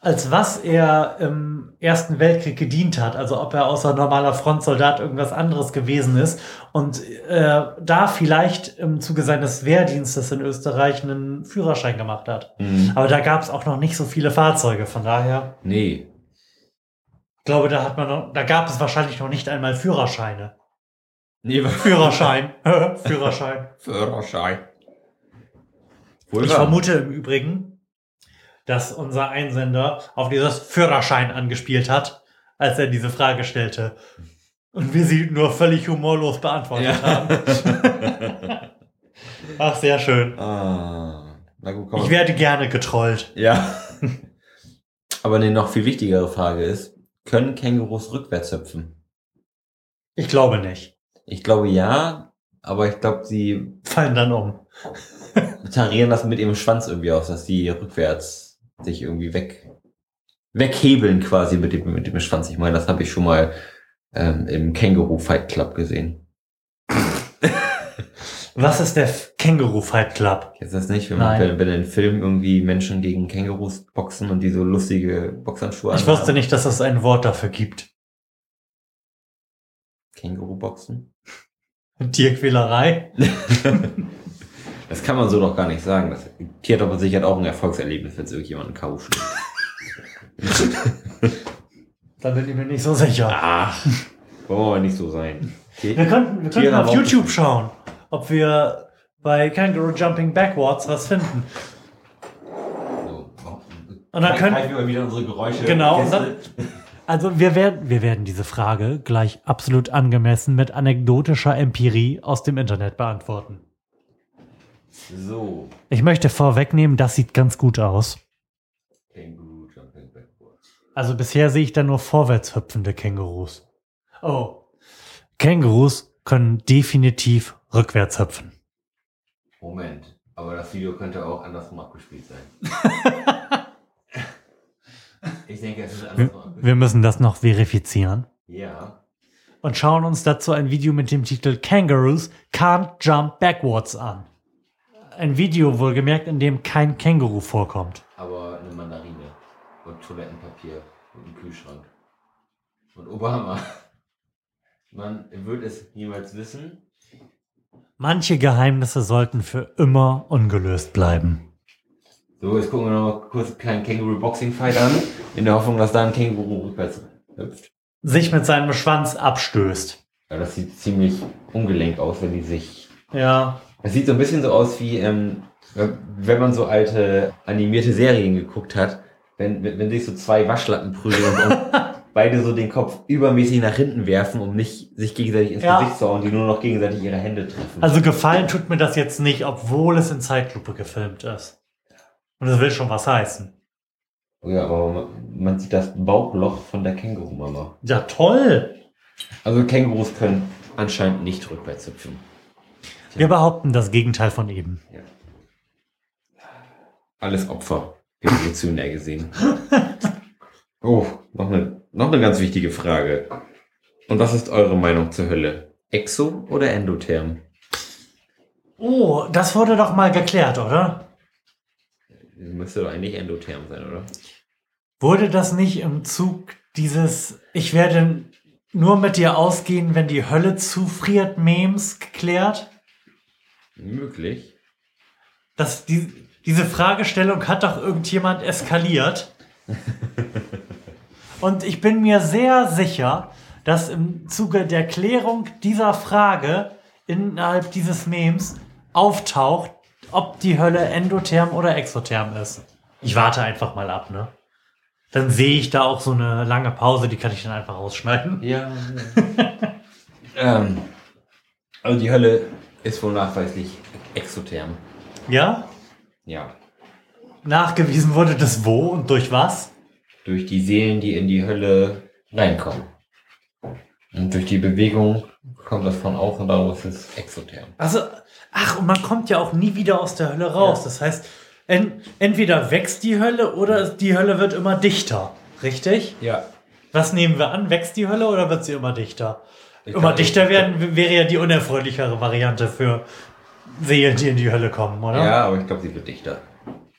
als was er im Ersten Weltkrieg gedient hat. Also ob er außer normaler Frontsoldat irgendwas anderes gewesen ist und äh, da vielleicht im Zuge seines Wehrdienstes in Österreich einen Führerschein gemacht hat. Mhm. Aber da gab es auch noch nicht so viele Fahrzeuge. Von daher, Nee. ich glaube, da hat man noch, da gab es wahrscheinlich noch nicht einmal Führerscheine. Nee, Führerschein. Führerschein. Führerschein. Wohl Ich vermute im Übrigen, dass unser Einsender auf dieses Führerschein angespielt hat, als er diese Frage stellte. Und wir sie nur völlig humorlos beantwortet haben. Ach, sehr schön. Ah, na gut, komm. Ich werde gerne getrollt. ja. Aber eine noch viel wichtigere Frage ist, können Kängurus rückwärts hüpfen? Ich glaube nicht. Ich glaube ja, aber ich glaube, sie Fallen dann um. tarieren das mit ihrem Schwanz irgendwie aus, dass die rückwärts sich irgendwie weg weghebeln quasi mit dem, mit dem Schwanz. Ich meine, das habe ich schon mal ähm, im Känguru Fight Club gesehen. Was ist der Känguru Fight Club? Du das nicht, wenn, man, wenn, wenn in Filmen irgendwie Menschen gegen Kängurus boxen und die so lustige Boxhandschuhe Ich wusste nicht, dass es ein Wort dafür gibt. Känguru-Boxen? Tierquälerei? Das kann man so doch gar nicht sagen. Das Tier hat aber sicher auch ein Erfolgserlebnis, wenn es irgendjemanden schlägt. Da bin ich mir nicht so sicher. Ach, wollen wir nicht so sein. Wir könnten, wir könnten auf YouTube schauen, ob wir bei Kangaroo Jumping Backwards was finden. Und dann können- wir mal wieder unsere Geräusche. Genau, Gäste. Also wir werden, wir werden diese Frage gleich absolut angemessen mit anekdotischer Empirie aus dem Internet beantworten. So. Ich möchte vorwegnehmen, das sieht ganz gut aus. Känguru Jumping Backwards. Also bisher sehe ich da nur vorwärts hüpfende Kängurus. Oh. Kängurus können definitiv rückwärts hüpfen. Moment. Aber das Video könnte auch andersrum abgespielt sein. ich denke, es ist andersrum Wir, abgespielt. wir müssen das noch verifizieren. Ja. Und schauen uns dazu ein Video mit dem Titel Kangaroos Can't Jump Backwards an. Ein Video wohlgemerkt, in dem kein Känguru vorkommt. Aber eine Mandarine. Und Toilettenpapier. Und ein Kühlschrank. Und Obama. Man wird es niemals wissen. Manche Geheimnisse sollten für immer ungelöst bleiben. So, jetzt gucken wir noch mal kurz einen kleinen Känguru-Boxing-Fight an. In der Hoffnung, dass da ein Känguru rückwärts hüpft. Sich mit seinem Schwanz abstößt. Ja, das sieht ziemlich ungelenk aus, wenn die sich. Ja. Es sieht so ein bisschen so aus wie, ähm, wenn man so alte animierte Serien geguckt hat, wenn, wenn, sich so zwei Waschlappen prügeln und beide so den Kopf übermäßig nach hinten werfen, um nicht sich gegenseitig ins Ja. Gesicht zu hauen, die nur noch gegenseitig ihre Hände treffen. Also gefallen tut mir das jetzt nicht, obwohl es in Zeitlupe gefilmt ist. Und das will schon was heißen. Oh ja, aber man, man sieht das Bauchloch von der Kängurumama. Ja, toll. Also Kängurus können anscheinend nicht rückwärts hüpfen. Wir behaupten das Gegenteil von eben. Alles Opfer. Evolutionär gesehen. Oh, noch eine, noch eine ganz wichtige Frage. Und was ist eure Meinung zur Hölle? Exo oder Endotherm? Oh, das wurde doch mal geklärt, oder? Müsste doch eigentlich Endotherm sein, oder? Wurde das nicht im Zug dieses Ich werde nur mit dir ausgehen, wenn die Hölle zufriert Memes geklärt? Möglich. Das, die, diese Fragestellung hat doch irgendjemand eskaliert. Und ich bin mir sehr sicher, dass im Zuge der Klärung dieser Frage innerhalb dieses Memes auftaucht, ob die Hölle endotherm oder exotherm ist. Ich warte einfach mal ab, ne? Dann sehe ich da auch so eine lange Pause, die kann ich dann einfach rausschneiden. Ja. ähm, also die Hölle ist wohl nachweislich exotherm. Ja? Ja. Nachgewiesen wurde das wo und durch was? Durch die Seelen, die in die Hölle reinkommen. Und durch die Bewegung kommt das von außen, darum ist es exotherm. Also, ach, und man kommt ja auch nie wieder aus der Hölle raus. Ja. Das heißt, en, entweder wächst die Hölle oder die Hölle wird immer dichter. Richtig? Ja. Was nehmen wir an? Wächst die Hölle oder wird sie immer dichter? Ich immer dichter werden wäre ja die unerfreulichere Variante für Seelen, die in die Hölle kommen, oder? Ja, aber ich glaube, sie wird dichter.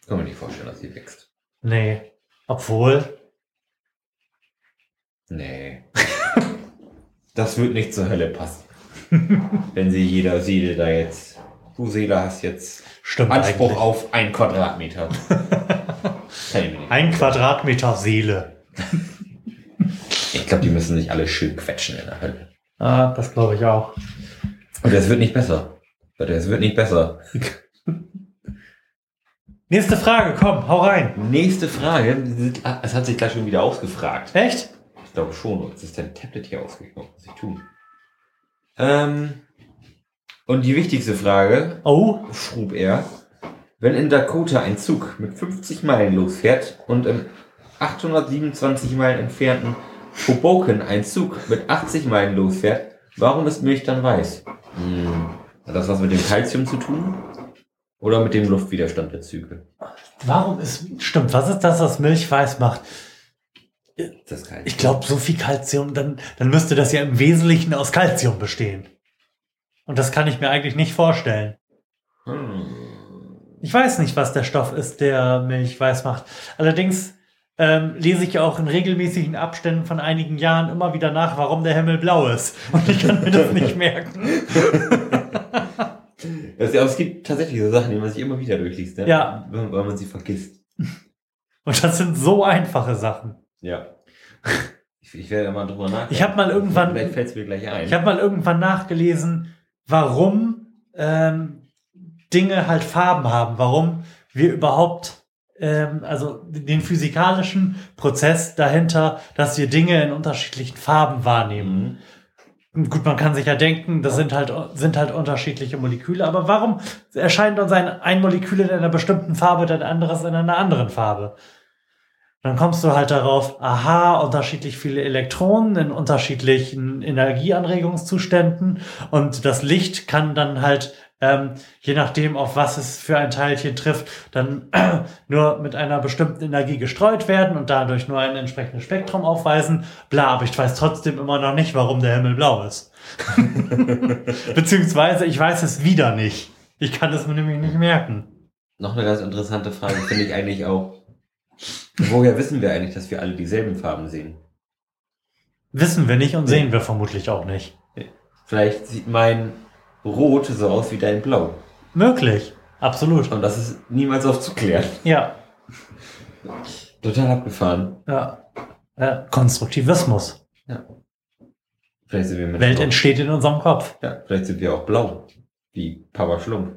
Kann man nicht vorstellen, dass sie wächst. Nee. Obwohl, Nee. das wird nicht zur Hölle passen. Wenn sie jeder Seele da jetzt. Du Seele hast jetzt stimmt Anspruch eigentlich. auf ein Quadratmeter. Ich mir. Ein Quadratmeter Seele. Ich glaube, die müssen sich alle schön quetschen in der Hölle. Ah, das glaube ich auch. Und es wird nicht besser. Es wird nicht besser. Nächste Frage, komm, hau rein. Nächste Frage. Es hat sich gleich schon wieder ausgefragt. Echt? Ich glaube schon. Jetzt ist dein Tablet hier ausgekommen. Was ich tun? Ähm, und die wichtigste Frage, Oh, schrub er, wenn in Dakota ein Zug mit 50 Meilen losfährt und im 827 Meilen entfernten Hoboken ein Zug mit 80 Meilen losfährt, warum ist Milch dann weiß? Hm, hat das was mit dem Calcium zu tun? Oder mit dem Luftwiderstand der Züge? warum ist, stimmt, was ist das, was Milch weiß macht? Ich glaube, so viel Kalzium, dann, dann müsste das ja im Wesentlichen aus Kalzium bestehen. Und das kann ich mir eigentlich nicht vorstellen. Hm. Ich weiß nicht, was der Stoff ist, der Milch weiß macht. Allerdings ähm, lese ich ja auch in regelmäßigen Abständen von einigen Jahren immer wieder nach, warum der Himmel blau ist. Und ich kann mir das nicht merken. Das, aber es gibt tatsächlich so Sachen, die man sich immer wieder durchliest, ne? Ja. Weil weil man sie vergisst. Und das sind so einfache Sachen. Ja. Ich, ich werde mal drüber nachdenken. Ich habe mal irgendwann, Vielleicht fällt es mir gleich ein. ich habe mal irgendwann nachgelesen, warum ähm, Dinge halt Farben haben, warum wir überhaupt, ähm, also den physikalischen Prozess dahinter, dass wir Dinge in unterschiedlichen Farben wahrnehmen. Mhm. Gut, man kann sich ja denken, das sind halt, sind halt unterschiedliche Moleküle, aber warum erscheint uns ein, ein Molekül in einer bestimmten Farbe, dann anderes in einer anderen Farbe? Dann kommst du halt darauf, aha, unterschiedlich viele Elektronen in unterschiedlichen Energieanregungszuständen und das Licht kann dann halt, ähm, je nachdem, auf was es für ein Teilchen trifft, dann nur mit einer bestimmten Energie gestreut werden und dadurch nur ein entsprechendes Spektrum aufweisen. Bla, aber ich weiß trotzdem immer noch nicht, warum der Himmel blau ist. Beziehungsweise ich weiß es wieder nicht. Ich kann es mir nämlich nicht merken. Noch eine ganz interessante Frage finde ich eigentlich auch. Woher wissen wir eigentlich, dass wir alle dieselben Farben sehen? Wissen wir nicht und sehen wir vermutlich auch nicht. Vielleicht sieht mein Rot so aus wie dein Blau. Möglich. Absolut. Und das ist niemals aufzuklären. Ja. Total abgefahren. ja. ja. Konstruktivismus. Vielleicht sind wir Menschen Welt auch, entsteht in unserem Kopf. ja, vielleicht sind wir auch blau. Wie Papa Schlumpf.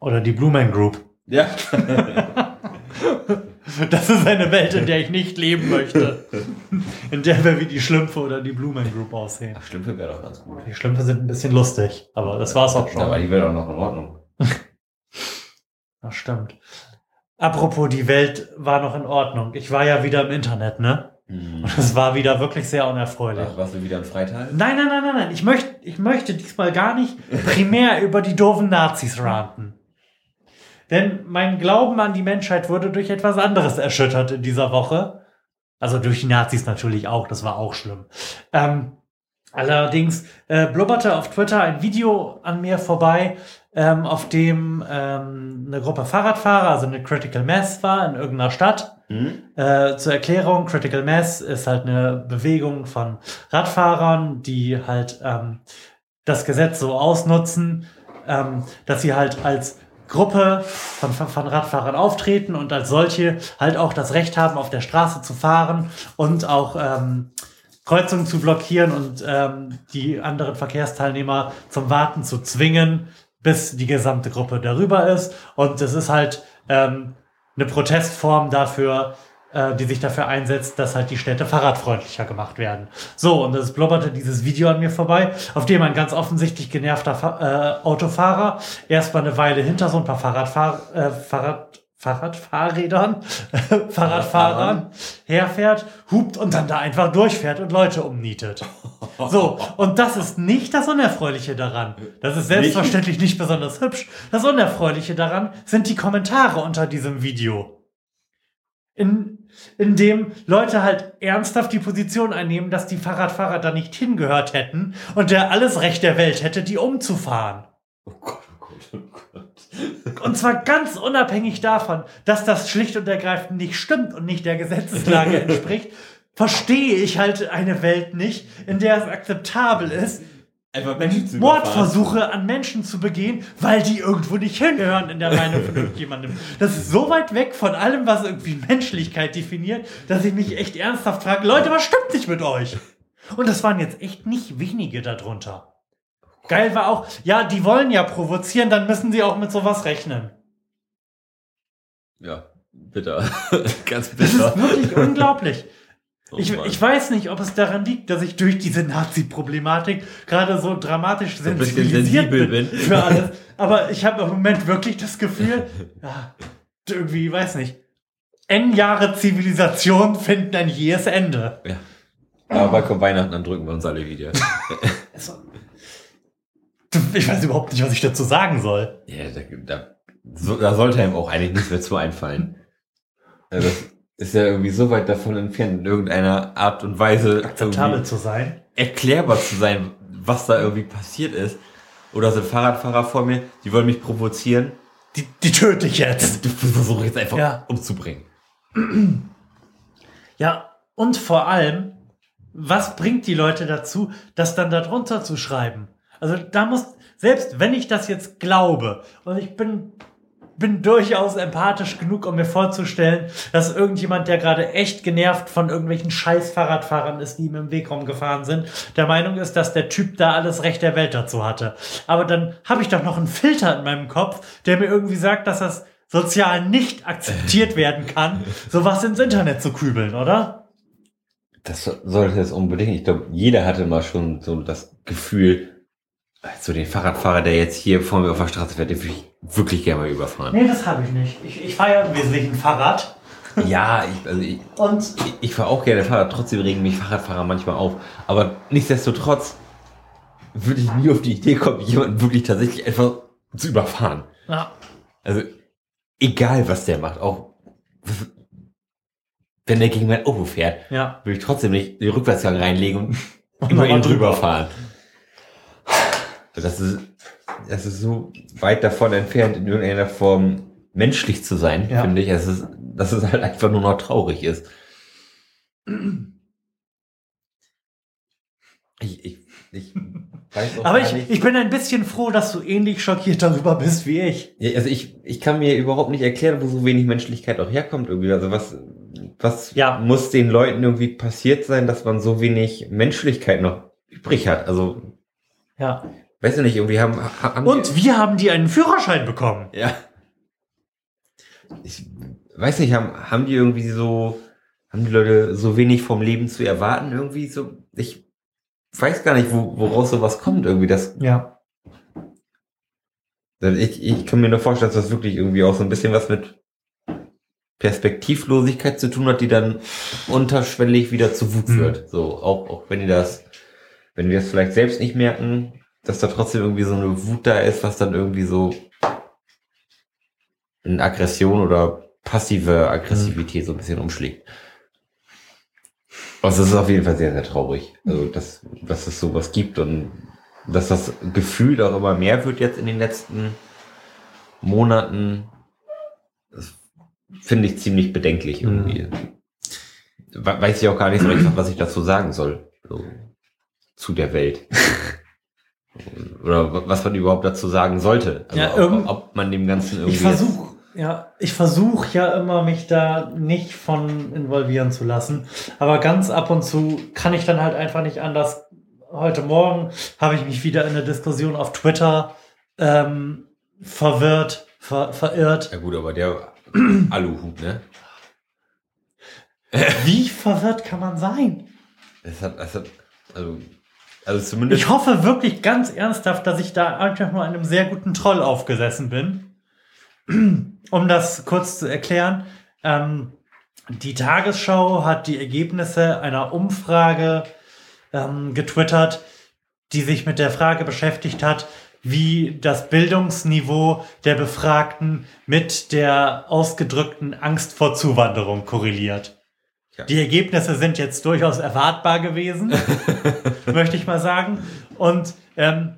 Oder die Blue Man Group. Ja. Das ist eine Welt, in der ich nicht leben möchte. In der wir wie die Schlümpfe oder die Blue Man Group aussehen. Ach, Schlümpfe wäre doch ganz gut. Die Schlümpfe sind ein bisschen lustig, aber das war's auch Aber schon. die wäre doch noch in Ordnung. Das stimmt. Apropos, die Welt war noch in Ordnung. Ich war ja wieder im Internet, ne? Hm. Und es war wieder wirklich sehr unerfreulich. Ach, warst du wieder im Freital? Nein, nein, nein, nein, nein. Ich möchte, ich möchte diesmal gar nicht primär über die doofen Nazis ranten. Denn mein Glauben an die Menschheit wurde durch etwas anderes erschüttert in dieser Woche. Also durch die Nazis natürlich auch, das war auch schlimm. Ähm, allerdings äh, blubberte auf Twitter ein Video an mir vorbei, ähm, auf dem ähm, eine Gruppe Fahrradfahrer, also eine Critical Mass war in irgendeiner Stadt. Hm? Äh, zur Erklärung, Critical Mass ist halt eine Bewegung von Radfahrern, die halt ähm, das Gesetz so ausnutzen, ähm, dass sie halt als Gruppe von, von, Radfahrern auftreten und als solche halt auch das Recht haben, auf der Straße zu fahren und auch ähm, Kreuzungen zu blockieren und ähm, die anderen Verkehrsteilnehmer zum Warten zu zwingen, bis die gesamte Gruppe darüber ist. Und es ist halt ähm, eine Protestform dafür, die sich dafür einsetzt, dass halt die Städte fahrradfreundlicher gemacht werden. So, und es blubberte dieses Video an mir vorbei, auf dem ein ganz offensichtlich genervter Fa äh, Autofahrer erstmal eine Weile hinter so ein paar Fahrradfahr äh, Fahrrad Fahrradfahrrädern, Fahrradfahrern herfährt, hupt und dann da einfach durchfährt und Leute umnietet. So, und das ist nicht das Unerfreuliche daran. Das ist selbstverständlich nicht besonders hübsch. Das Unerfreuliche daran sind die Kommentare unter diesem Video. In, in dem Leute halt ernsthaft die Position einnehmen, dass die Fahrradfahrer da nicht hingehört hätten und der alles Recht der Welt hätte, die umzufahren. Oh Gott, oh Gott, oh Gott. Und zwar ganz unabhängig davon, dass das schlicht und ergreifend nicht stimmt und nicht der Gesetzeslage entspricht, verstehe ich halt eine Welt nicht, in der es akzeptabel ist, Einfach Menschen zu. Mordversuche an Menschen zu begehen, weil die irgendwo nicht hingehören in der Meinung von irgendjemandem. Das ist so weit weg von allem, was irgendwie Menschlichkeit definiert, dass ich mich echt ernsthaft frage, Leute, was stimmt nicht mit euch? Und das waren jetzt echt nicht wenige darunter. Geil war auch, ja, die wollen ja provozieren, dann müssen sie auch mit sowas rechnen. Ja, bitter. Ganz Das bitter. ist wirklich unglaublich. Oh ich, ich weiß nicht, ob es daran liegt, dass ich durch diese Nazi-Problematik gerade so dramatisch ein bisschen sensibilisiert sensibel bin, bin. für alles. Aber ich habe im Moment wirklich das Gefühl, ja, irgendwie, weiß nicht, N Jahre Zivilisation finden ein jähes Ende. Ja. Aber kommt Weihnachten, dann drücken wir uns alle wieder. Also, ich weiß überhaupt nicht, was ich dazu sagen soll. Ja, da, da, so, da sollte einem auch eigentlich nichts mehr zu einfallen. Also ist ja irgendwie so weit davon entfernt, in irgendeiner Art und Weise Akzeptabel zu sein. erklärbar zu sein, was da irgendwie passiert ist. Oder sind Fahrradfahrer vor mir, die wollen mich provozieren. Die, die töte ich jetzt. Du versuche jetzt einfach Ja. umzubringen. Ja, und vor allem, was bringt die Leute dazu, das dann darunter zu schreiben? Also da muss, selbst wenn ich das jetzt glaube, und ich bin, bin durchaus empathisch genug, um mir vorzustellen, dass irgendjemand, der gerade echt genervt von irgendwelchen scheiß Fahrradfahrern ist, die ihm im Weg rumgefahren sind, der Meinung ist, dass der Typ da alles Recht der Welt dazu hatte. Aber dann habe ich doch noch einen Filter in meinem Kopf, der mir irgendwie sagt, dass das sozial nicht akzeptiert werden kann, sowas ins Internet zu kübeln, oder? Das so- sollte es unbedingt. Ich glaube, jeder hatte mal schon so das Gefühl, so den Fahrradfahrer, der jetzt hier vor mir auf der Straße fährt, den würde ich wirklich gerne mal überfahren. Nee, das habe ich nicht. Ich, ich fahre ja im Wesentlichen Fahrrad. Ja, ich, also ich, Und ich, ich fahre auch gerne Fahrrad, trotzdem regen mich Fahrradfahrer manchmal auf. Aber nichtsdestotrotz würde ich nie auf die Idee kommen, jemanden wirklich tatsächlich einfach zu überfahren. ja, Also, egal was der macht, auch wenn der gegen mein Auto fährt, ja. würde ich trotzdem nicht den Rückwärtsgang reinlegen und Und über ihn drüber. drüber fahren. Das ist, das ist so weit davon entfernt, in irgendeiner Form menschlich zu sein, Ja. finde ich. Es ist, dass es halt einfach nur noch traurig ist. Ich, ich, ich weiß auch Aber ich, nicht. ich bin ein bisschen froh, dass du ähnlich schockiert darüber bist wie ich. Ja, also ich, ich kann mir überhaupt nicht erklären, wo so wenig Menschlichkeit auch herkommt irgendwie. Also was, was Ja. muss den Leuten irgendwie passiert sein, dass man so wenig Menschlichkeit noch übrig hat? Also, Ja. Weiß ich nicht, irgendwie haben, ha- haben Und wir haben die einen Führerschein bekommen. die, ja. Ich weiß nicht, haben, haben die irgendwie so, haben die Leute so wenig vom Leben zu erwarten irgendwie so? Ich weiß gar nicht, wo, woraus sowas kommt irgendwie. Das, Ja. Ich, ich kann mir nur vorstellen, dass das wirklich irgendwie auch so ein bisschen was mit Perspektivlosigkeit zu tun hat, die dann unterschwellig wieder zu Wut Mhm. wird. So, auch, auch wenn die das, wenn die das vielleicht selbst nicht merken, dass da trotzdem irgendwie so eine Wut da ist, was dann irgendwie so in Aggression oder passive Aggressivität so ein bisschen umschlägt. Also es ist auf jeden Fall sehr, sehr traurig. Also, dass, dass es sowas gibt und dass das Gefühl auch immer mehr wird jetzt in den letzten Monaten, das finde ich ziemlich bedenklich irgendwie. We- Weiß ich auch gar nicht so recht, was ich dazu sagen soll. So, zu der Welt. Oder wa- was man überhaupt dazu sagen sollte. Also Ja, ob, ob man dem Ganzen irgendwie. Ich versuche, ja, ich versuche ja immer, mich da nicht von involvieren zu lassen. Aber ganz ab und zu kann ich dann halt einfach nicht anders. Heute Morgen habe ich mich wieder in eine Diskussion auf Twitter ähm, verwirrt, ver, verirrt. ja gut, aber der Aluhut, ne? Wie verwirrt kann man sein? Es hat, es hat, also, also zumindest. Ich hoffe wirklich ganz ernsthaft, dass ich da einfach nur einem sehr guten Troll aufgesessen bin. Um das kurz zu erklären, ähm, die Tagesschau hat die Ergebnisse einer Umfrage ähm, getwittert, die sich mit der Frage beschäftigt hat, wie das Bildungsniveau der Befragten mit der ausgedrückten Angst vor Zuwanderung korreliert. Die Ergebnisse sind jetzt durchaus erwartbar gewesen, möchte ich mal sagen. Und ähm,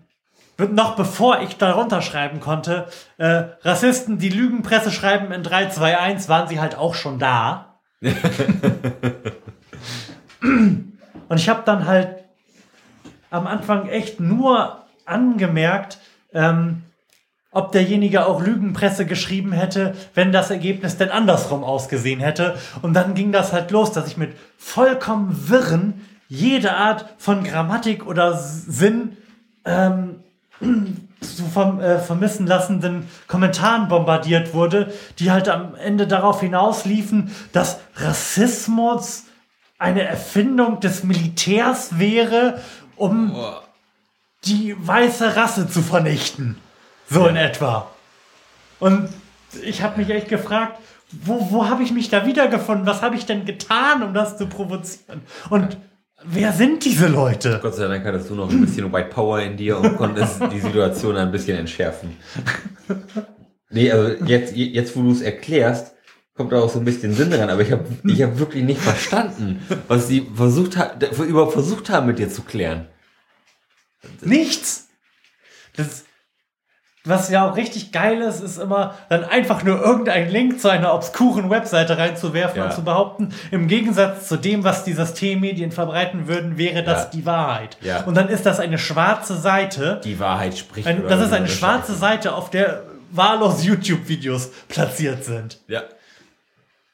noch bevor ich darunter schreiben konnte, äh, Rassisten, die Lügenpresse schreiben in 3, 2, 1, waren sie halt auch schon da. Und ich habe dann halt am Anfang echt nur angemerkt, ähm, ob derjenige auch Lügenpresse geschrieben hätte, wenn das Ergebnis denn andersrum ausgesehen hätte. Und dann ging das halt los, dass ich mit vollkommen wirren jede Art von Grammatik oder Sinn ähm, zu verm äh, vermissen lassenden Kommentaren bombardiert wurde, die halt am Ende darauf hinausliefen, dass Rassismus eine Erfindung des Militärs wäre, um die weiße Rasse zu vernichten. So in etwa. Und ich habe mich echt gefragt, wo, wo habe ich mich da wiedergefunden? Was habe ich denn getan, um das zu provozieren? Und wer sind diese Leute? Gott sei Dank hattest du noch ein bisschen White Power in dir und konntest die Situation ein bisschen entschärfen. Nee, also jetzt, jetzt wo du es erklärst, kommt da auch so ein bisschen Sinn dran, aber ich habe ich hab wirklich nicht verstanden, was sie versucht, ha überhaupt versucht haben mit dir zu klären. Nichts. Das, was ja auch richtig geil ist, ist immer dann einfach nur irgendeinen Link zu einer obskuren Webseite reinzuwerfen Ja. und zu behaupten, im Gegensatz zu dem, was die Systemmedien verbreiten würden, wäre das Ja. die Wahrheit. Ja. Und dann ist das eine schwarze Seite. Die Wahrheit spricht. Ein, das ist eine schwarze Seite, auf der wahllos YouTube-Videos platziert sind. Ja.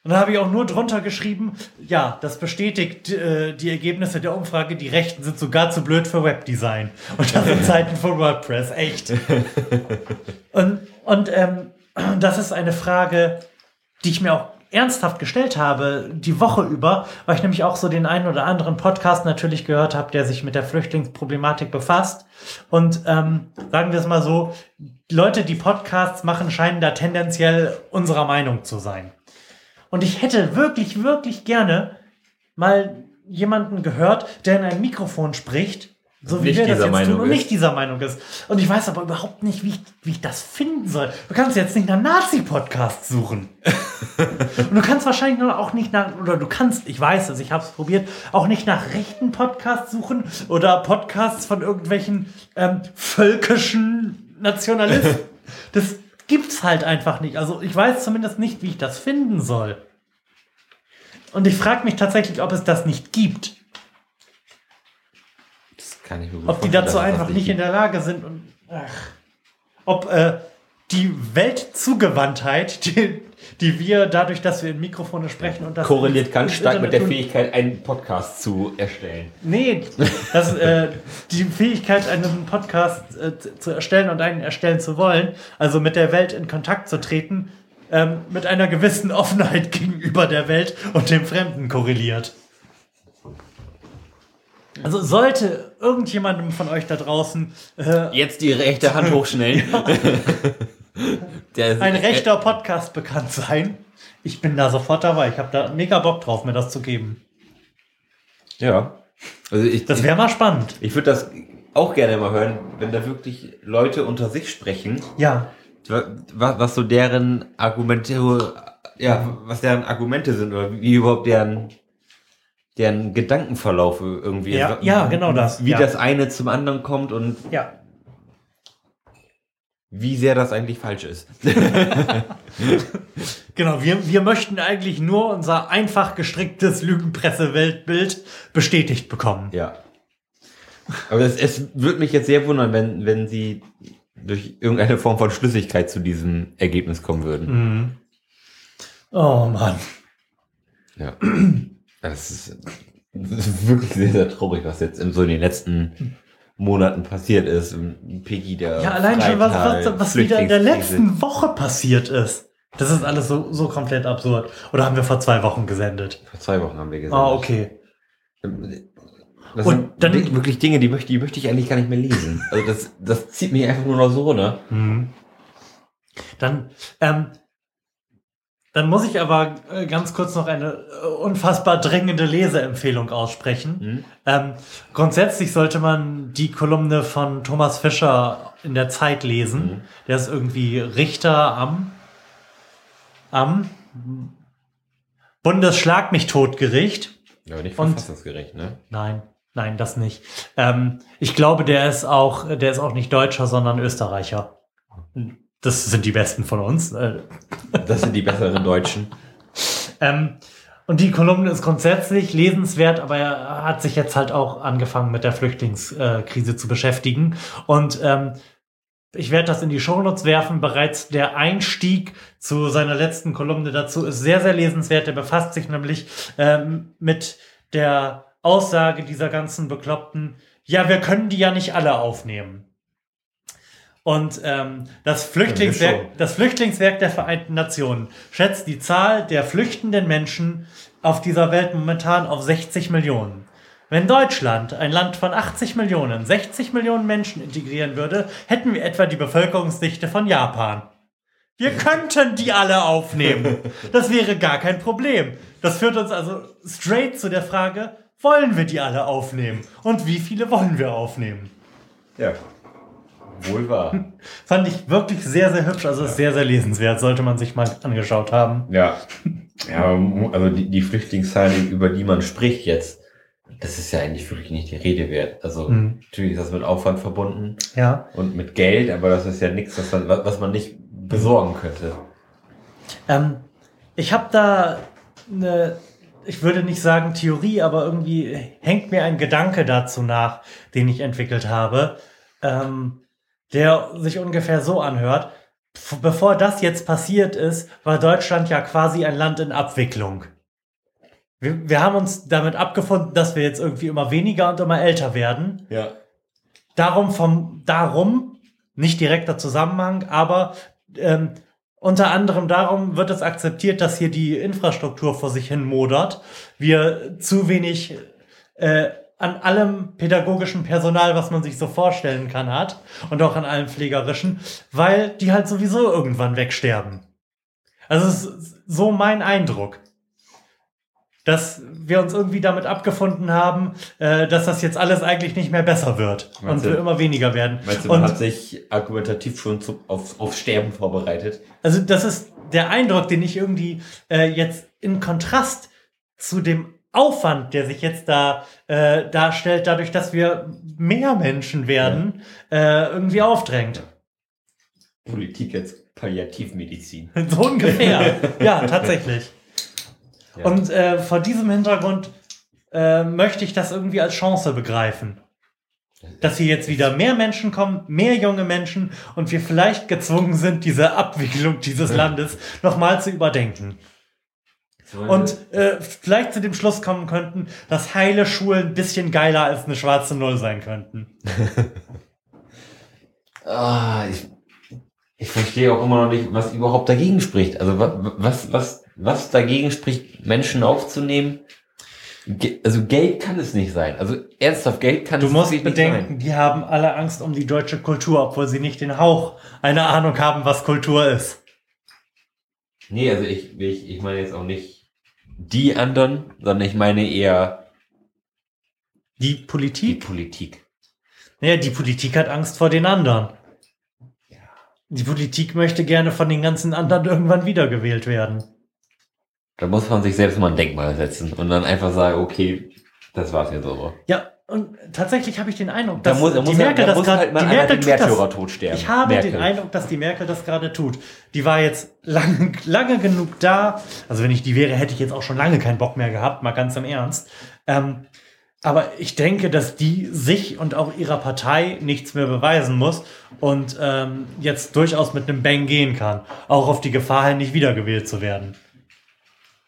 Und da habe ich auch nur drunter geschrieben, ja, das bestätigt äh, die Ergebnisse der Umfrage, die Rechten sind sogar zu blöd für Webdesign. Und das in Zeiten von WordPress, echt. Und, und ähm, das ist eine Frage, die ich mir auch ernsthaft gestellt habe, die Woche über, weil ich nämlich auch so den einen oder anderen Podcast natürlich gehört habe, der sich mit der Flüchtlingsproblematik befasst. Und ähm, sagen wir es mal so, Leute, die Podcasts machen, scheinen da tendenziell unserer Meinung zu sein. Und ich hätte wirklich, wirklich gerne mal jemanden gehört, der in ein Mikrofon spricht, so wie Nicht wir das jetzt Meinung tun und ist. nicht dieser Meinung ist. Und ich weiß aber überhaupt nicht, wie ich, wie ich das finden soll. Du kannst jetzt nicht nach Nazi-Podcasts suchen. und du kannst wahrscheinlich auch nicht nach, oder du kannst, ich weiß es, ich habe es probiert, auch nicht nach rechten Podcasts suchen oder Podcasts von irgendwelchen ähm, völkischen Nationalisten. Das gibt's halt einfach nicht. Also ich weiß zumindest nicht, wie ich das finden soll. Und ich frage mich tatsächlich, ob es das nicht gibt. Das kann ich mir gut Ob die dazu einfach nicht in der Lage sind und ach, ob äh, die Weltzugewandtheit, die, die wir dadurch, dass wir in Mikrofone sprechen und das korreliert ganz stark mit der Internet Fähigkeit, einen Podcast zu erstellen. Nee, das, äh, die Fähigkeit, einen Podcast äh, zu- zu erstellen und einen erstellen zu wollen, also mit der Welt in Kontakt zu treten, ähm, mit einer gewissen Offenheit gegenüber der Welt und dem Fremden korreliert. Also sollte irgendjemandem von euch da draußen äh, Jetzt die rechte Hand hochschnellen. der, ein rechter Podcast bekannt sein, ich bin da sofort dabei. Ich habe da mega Bock drauf, mir das zu geben. Ja. Also ich, Das wäre mal spannend. ich würde das auch gerne mal hören, wenn da wirklich Leute unter sich sprechen, Ja. was, was so deren Argumente, ja, was deren Argumente sind oder wie überhaupt deren, deren Gedankenverlauf irgendwie Ja, ja, genau das, Wie ja. das eine zum anderen kommt und Ja. Wie sehr das eigentlich falsch ist. Genau, wir, wir möchten eigentlich nur unser einfach gestricktes Lügenpresse-Weltbild bestätigt bekommen. Ja. Aber es, es würde mich jetzt sehr wundern, wenn, wenn sie durch irgendeine Form von Schlüssigkeit zu diesem Ergebnis kommen würden. Oh Mann. Ja. Das ist, das ist wirklich sehr, sehr traurig, was jetzt in so in den letzten Monaten passiert ist. Peggy, der. Ja, allein schon, was, was, Freital, was wieder in der letzten Woche passiert ist. Das ist alles so, so komplett absurd. Oder haben wir vor zwei Wochen gesendet? Vor zwei Wochen haben wir gesehen. Ah, okay. Das Und dann- wirklich Dinge, die möchte, die möchte ich eigentlich gar nicht mehr lesen. Also das, das zieht mich einfach nur noch so runter. Mhm. Dann, ähm, dann muss ich aber äh, ganz kurz noch eine äh, unfassbar dringende Leseempfehlung aussprechen. Mhm. Ähm, grundsätzlich sollte man die Kolumne von Thomas Fischer in der Zeit lesen. Mhm. Der ist irgendwie Richter am, am Bundesschlag mich totgericht. Ja, aber nicht verfassungsgerecht, ne? Nein, nein, das nicht. Ähm, ich glaube, der ist auch, der ist auch nicht Deutscher, sondern Österreicher. Das sind die Besten von uns. Äh, Das sind die besseren Deutschen. Ähm, und die Kolumne ist grundsätzlich lesenswert, aber er hat sich jetzt halt auch angefangen mit der Flüchtlingskrise zu beschäftigen. Und ähm, ich werde das in die Shownotes werfen. Bereits der Einstieg zu seiner letzten Kolumne dazu ist sehr, sehr lesenswert. Er befasst sich nämlich ähm, mit der Aussage dieser ganzen Bekloppten, ja, wir können die ja nicht alle aufnehmen. Und ähm, das. Flüchtlingswerk, das Flüchtlingswerk der Vereinten Nationen schätzt die Zahl der flüchtenden Menschen auf dieser Welt momentan auf 60 Millionen. Wenn Deutschland, ein Land von 80 Millionen, 60 Millionen Menschen integrieren würde, hätten wir etwa die Bevölkerungsdichte von Japan. Wir könnten die alle aufnehmen. Das wäre gar kein Problem. Das führt uns also straight zu der Frage, wollen wir die alle aufnehmen? Und wie viele wollen wir aufnehmen? Ja. Wohl wahr. Fand ich wirklich sehr, sehr hübsch. Also ist sehr, sehr lesenswert. Sollte man sich mal angeschaut haben. Ja. Ja, also die, die Flüchtlingszahlen, über die man spricht jetzt, das ist ja eigentlich wirklich nicht die Rede wert. Also Mhm. natürlich ist das mit Aufwand verbunden Ja. und mit Geld, aber das ist ja nichts, was man, was man nicht besorgen könnte. Ähm, ich habe da eine, ich würde nicht sagen Theorie, aber irgendwie hängt mir ein Gedanke dazu nach, den ich entwickelt habe, ähm, der sich ungefähr so anhört. Bevor das jetzt passiert ist, war Deutschland ja quasi ein Land in Abwicklung. Wir, wir haben uns damit abgefunden, dass wir jetzt irgendwie immer weniger und immer älter werden. Ja. Darum vom, darum, nicht direkter Zusammenhang, aber ähm, unter anderem darum wird es akzeptiert, dass hier die Infrastruktur vor sich hin modert. Wir zu wenig äh, an allem pädagogischen Personal, was man sich so vorstellen kann, hat und auch an allem pflegerischen, weil die halt sowieso irgendwann wegsterben. Also es ist so mein Eindruck dass wir uns irgendwie damit abgefunden haben, äh, dass das jetzt alles eigentlich nicht mehr besser wird Meinst und wir immer weniger werden. Meinst du, man und hat sich argumentativ schon zu, auf, auf Sterben vorbereitet? also das ist der Eindruck, den ich irgendwie äh, jetzt in Kontrast zu dem Aufwand, der sich jetzt da äh, darstellt, dadurch, dass wir mehr Menschen werden, äh, irgendwie aufdrängt. Politik jetzt Palliativmedizin. So ungefähr. ja, tatsächlich. Ja. Und äh, vor diesem Hintergrund äh, möchte ich das irgendwie als Chance begreifen. Dass hier jetzt wieder mehr Menschen kommen, mehr junge Menschen und wir vielleicht gezwungen sind, diese Abwicklung dieses Landes nochmal zu überdenken. Und äh, vielleicht zu dem Schluss kommen könnten, dass heile Schulen ein bisschen geiler als eine schwarze Null sein könnten. Ah, ich, ich verstehe auch immer noch nicht, was überhaupt dagegen spricht. Also wa- was, was, was dagegen spricht, Menschen aufzunehmen? Ge also Geld kann es nicht sein. Also ernsthaft, Geld kann Du es musst wirklich nicht bedenken, die haben alle Angst um die deutsche Kultur, obwohl sie nicht den Hauch einer Ahnung haben, was Kultur ist. Nee, also ich, ich, ich meine jetzt auch nicht die anderen, sondern ich meine eher Die die Politik? Politik. Naja, die Politik hat Angst vor den anderen. Ja. Die Politik möchte gerne von den ganzen anderen irgendwann wiedergewählt werden. Da muss man sich selbst mal ein Denkmal setzen und dann einfach sagen, okay, das war's jetzt aber. Ja, und tatsächlich habe ich den Eindruck, Da dass muss, da die muss, Merkel da das gerade halt die Merkel den tut das. Märtyrertod sterben. Ich habe Merkel. den Eindruck, dass die Merkel das gerade tut. Die war jetzt lange, lange genug da. Also wenn ich die wäre, hätte ich jetzt auch schon lange keinen Bock mehr gehabt, mal ganz im Ernst. Ähm, aber ich denke, dass die sich und auch ihrer Partei nichts mehr beweisen muss und ähm, jetzt durchaus mit einem Bang gehen kann. Auch auf die Gefahr hin, nicht wiedergewählt zu werden.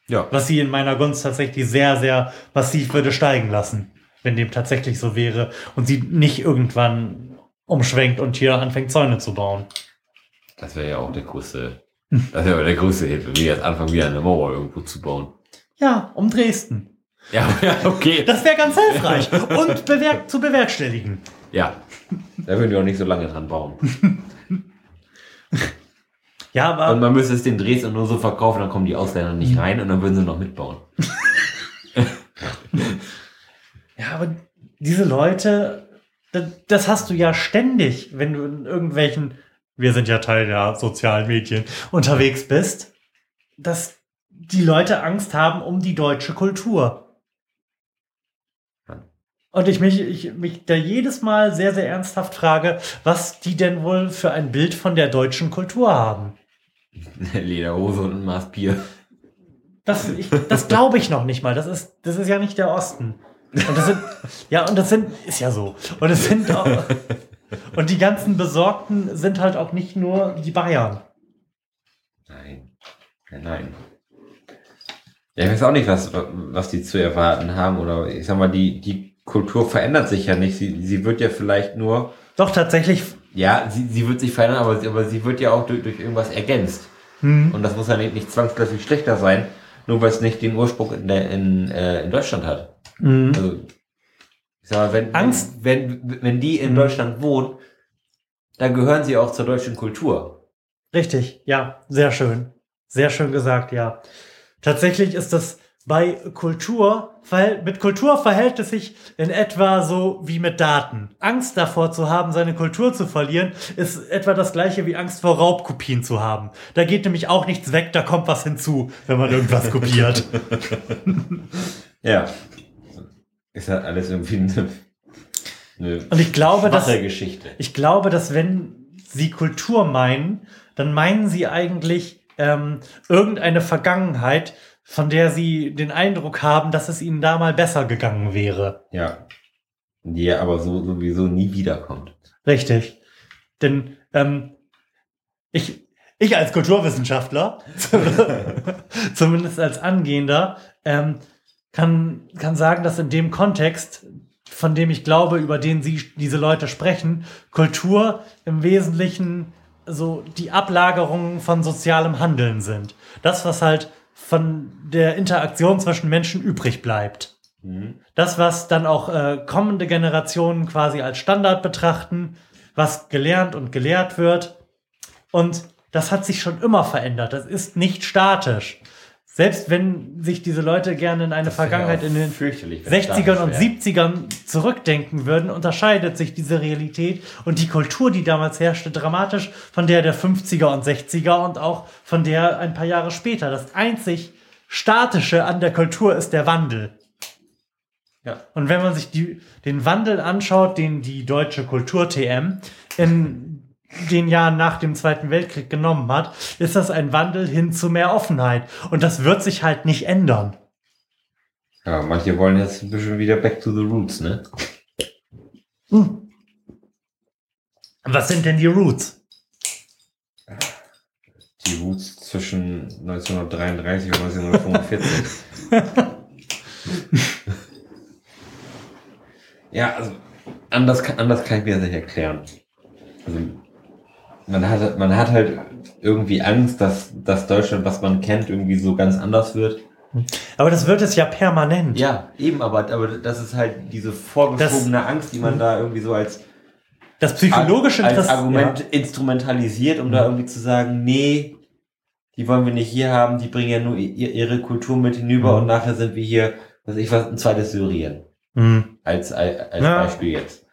Ja. Was sie in meiner Gunst tatsächlich sehr, sehr massiv würde steigen lassen, wenn dem tatsächlich so wäre und sie nicht irgendwann umschwenkt und hier anfängt Zäune zu bauen. Das wäre ja auch der größte, das wäre der größte Hilfe, wie jetzt anfangen, wieder eine Mauer irgendwo zu bauen. Ja, um Dresden. Ja, ja, okay. Das wäre ganz hilfreich und bewerk zu bewerkstelligen. Ja. Da würden wir auch nicht so lange dran bauen. Ja, Und aber man müsste es den Dresden nur so verkaufen, dann kommen die Ausländer nicht rein und dann würden sie noch mitbauen. Ja, aber diese Leute, das, hast du ja ständig, wenn du in irgendwelchen, wir sind ja Teil der sozialen Medien, unterwegs bist, dass die Leute Angst haben um die deutsche Kultur. Und ich mich, ich mich da jedes Mal sehr, sehr ernsthaft frage, was die denn wohl für ein Bild von der deutschen Kultur haben. Lederhose und ein Maß Bier. Das, ich, das glaube ich noch nicht mal. Das ist, das ist ja nicht der Osten. Und das sind, ja, und das sind, ist ja so. Und es sind auch, und die ganzen Besorgten sind halt auch nicht nur die Bayern. Nein. Nein, nein. Ja, ich weiß auch nicht, was, was die zu erwarten haben. Oder ich sag mal, die, die Kultur verändert sich ja nicht. Sie, sie wird ja vielleicht nur, Doch tatsächlich, ja, sie, sie wird sich verändern, aber, sie- aber sie wird ja auch durch, durch irgendwas ergänzt. hm, Und das muss ja nicht, nicht zwangsläufig schlechter sein. nur weil es nicht den Ursprung in, der, in, äh, in Deutschland hat. Mhm. Also, ich sag mal, wenn, Angst. wenn, wenn, die in Mhm. Deutschland wohnen, dann gehören sie auch zur deutschen Kultur. Richtig, ja, sehr schön. Sehr schön gesagt, ja. Tatsächlich ist das bei Kultur, mit Kultur verhält es sich in etwa so wie mit Daten. Angst davor zu haben, seine Kultur zu verlieren, ist etwa das gleiche wie Angst vor Raubkopien zu haben. Da geht nämlich auch nichts weg, da kommt was hinzu, wenn man irgendwas kopiert. Ja. Ist halt alles irgendwie eine, eine Und ich glaube, dass Geschichte. Ich glaube, dass wenn Sie Kultur meinen, dann meinen Sie eigentlich ähm, irgendeine Vergangenheit, von der Sie den Eindruck haben, dass es Ihnen da mal besser gegangen wäre. Ja. Die ja aber so sowieso nie wiederkommt. Richtig. Denn ähm, ich, ich als Kulturwissenschaftler, zumindest als Angehender, ähm, kann, kann sagen, dass in dem Kontext, von dem ich glaube, über den Sie, diese Leute sprechen, Kultur im Wesentlichen so die Ablagerungen von sozialem Handeln sind. Das, was halt von der Interaktion zwischen Menschen übrig bleibt. Mhm. Das, was dann auch äh, kommende Generationen quasi als Standard betrachten, was gelernt und gelehrt wird. Und das hat sich schon immer verändert. Das ist nicht statisch. Selbst wenn sich diese Leute gerne in eine Vergangenheit in den fürchterlich, wenn es 60ern und wäre. 70ern zurückdenken würden, unterscheidet sich diese Realität und die Kultur, die damals herrschte, dramatisch von der der 50er und 60er und auch von der ein paar Jahre später. Das einzig Statische an der Kultur ist der Wandel. Ja. Und wenn man sich die, den Wandel anschaut, den die deutsche Kultur-TM in den Jahren nach dem Zweiten Weltkrieg genommen hat, ist das ein Wandel hin zu mehr Offenheit. Und das wird sich halt nicht ändern. Ja, manche wollen jetzt ein bisschen wieder back to the roots, ne? Was sind denn die Roots? Die Roots zwischen 1933 und 1945. ja, also anders, kann- anders kann ich mir das nicht erklären. Also, man hat, man hat halt irgendwie Angst, dass, dass Deutschland, was man kennt, irgendwie so ganz anders wird. Aber das wird es ja permanent. Ja, eben, aber, aber das ist halt diese vorgeschobene Angst, die man da irgendwie so als, Das psychologische als Interesse- Argument instrumentalisiert, um da irgendwie zu sagen, nee, die wollen wir nicht hier haben, die bringen ja nur ihr, ihre Kultur mit hinüber Mhm. und nachher sind wir hier, was weiß ich was, ein zweites Syrien. Ja. Hm. Als, als, als Ja. Beispiel jetzt.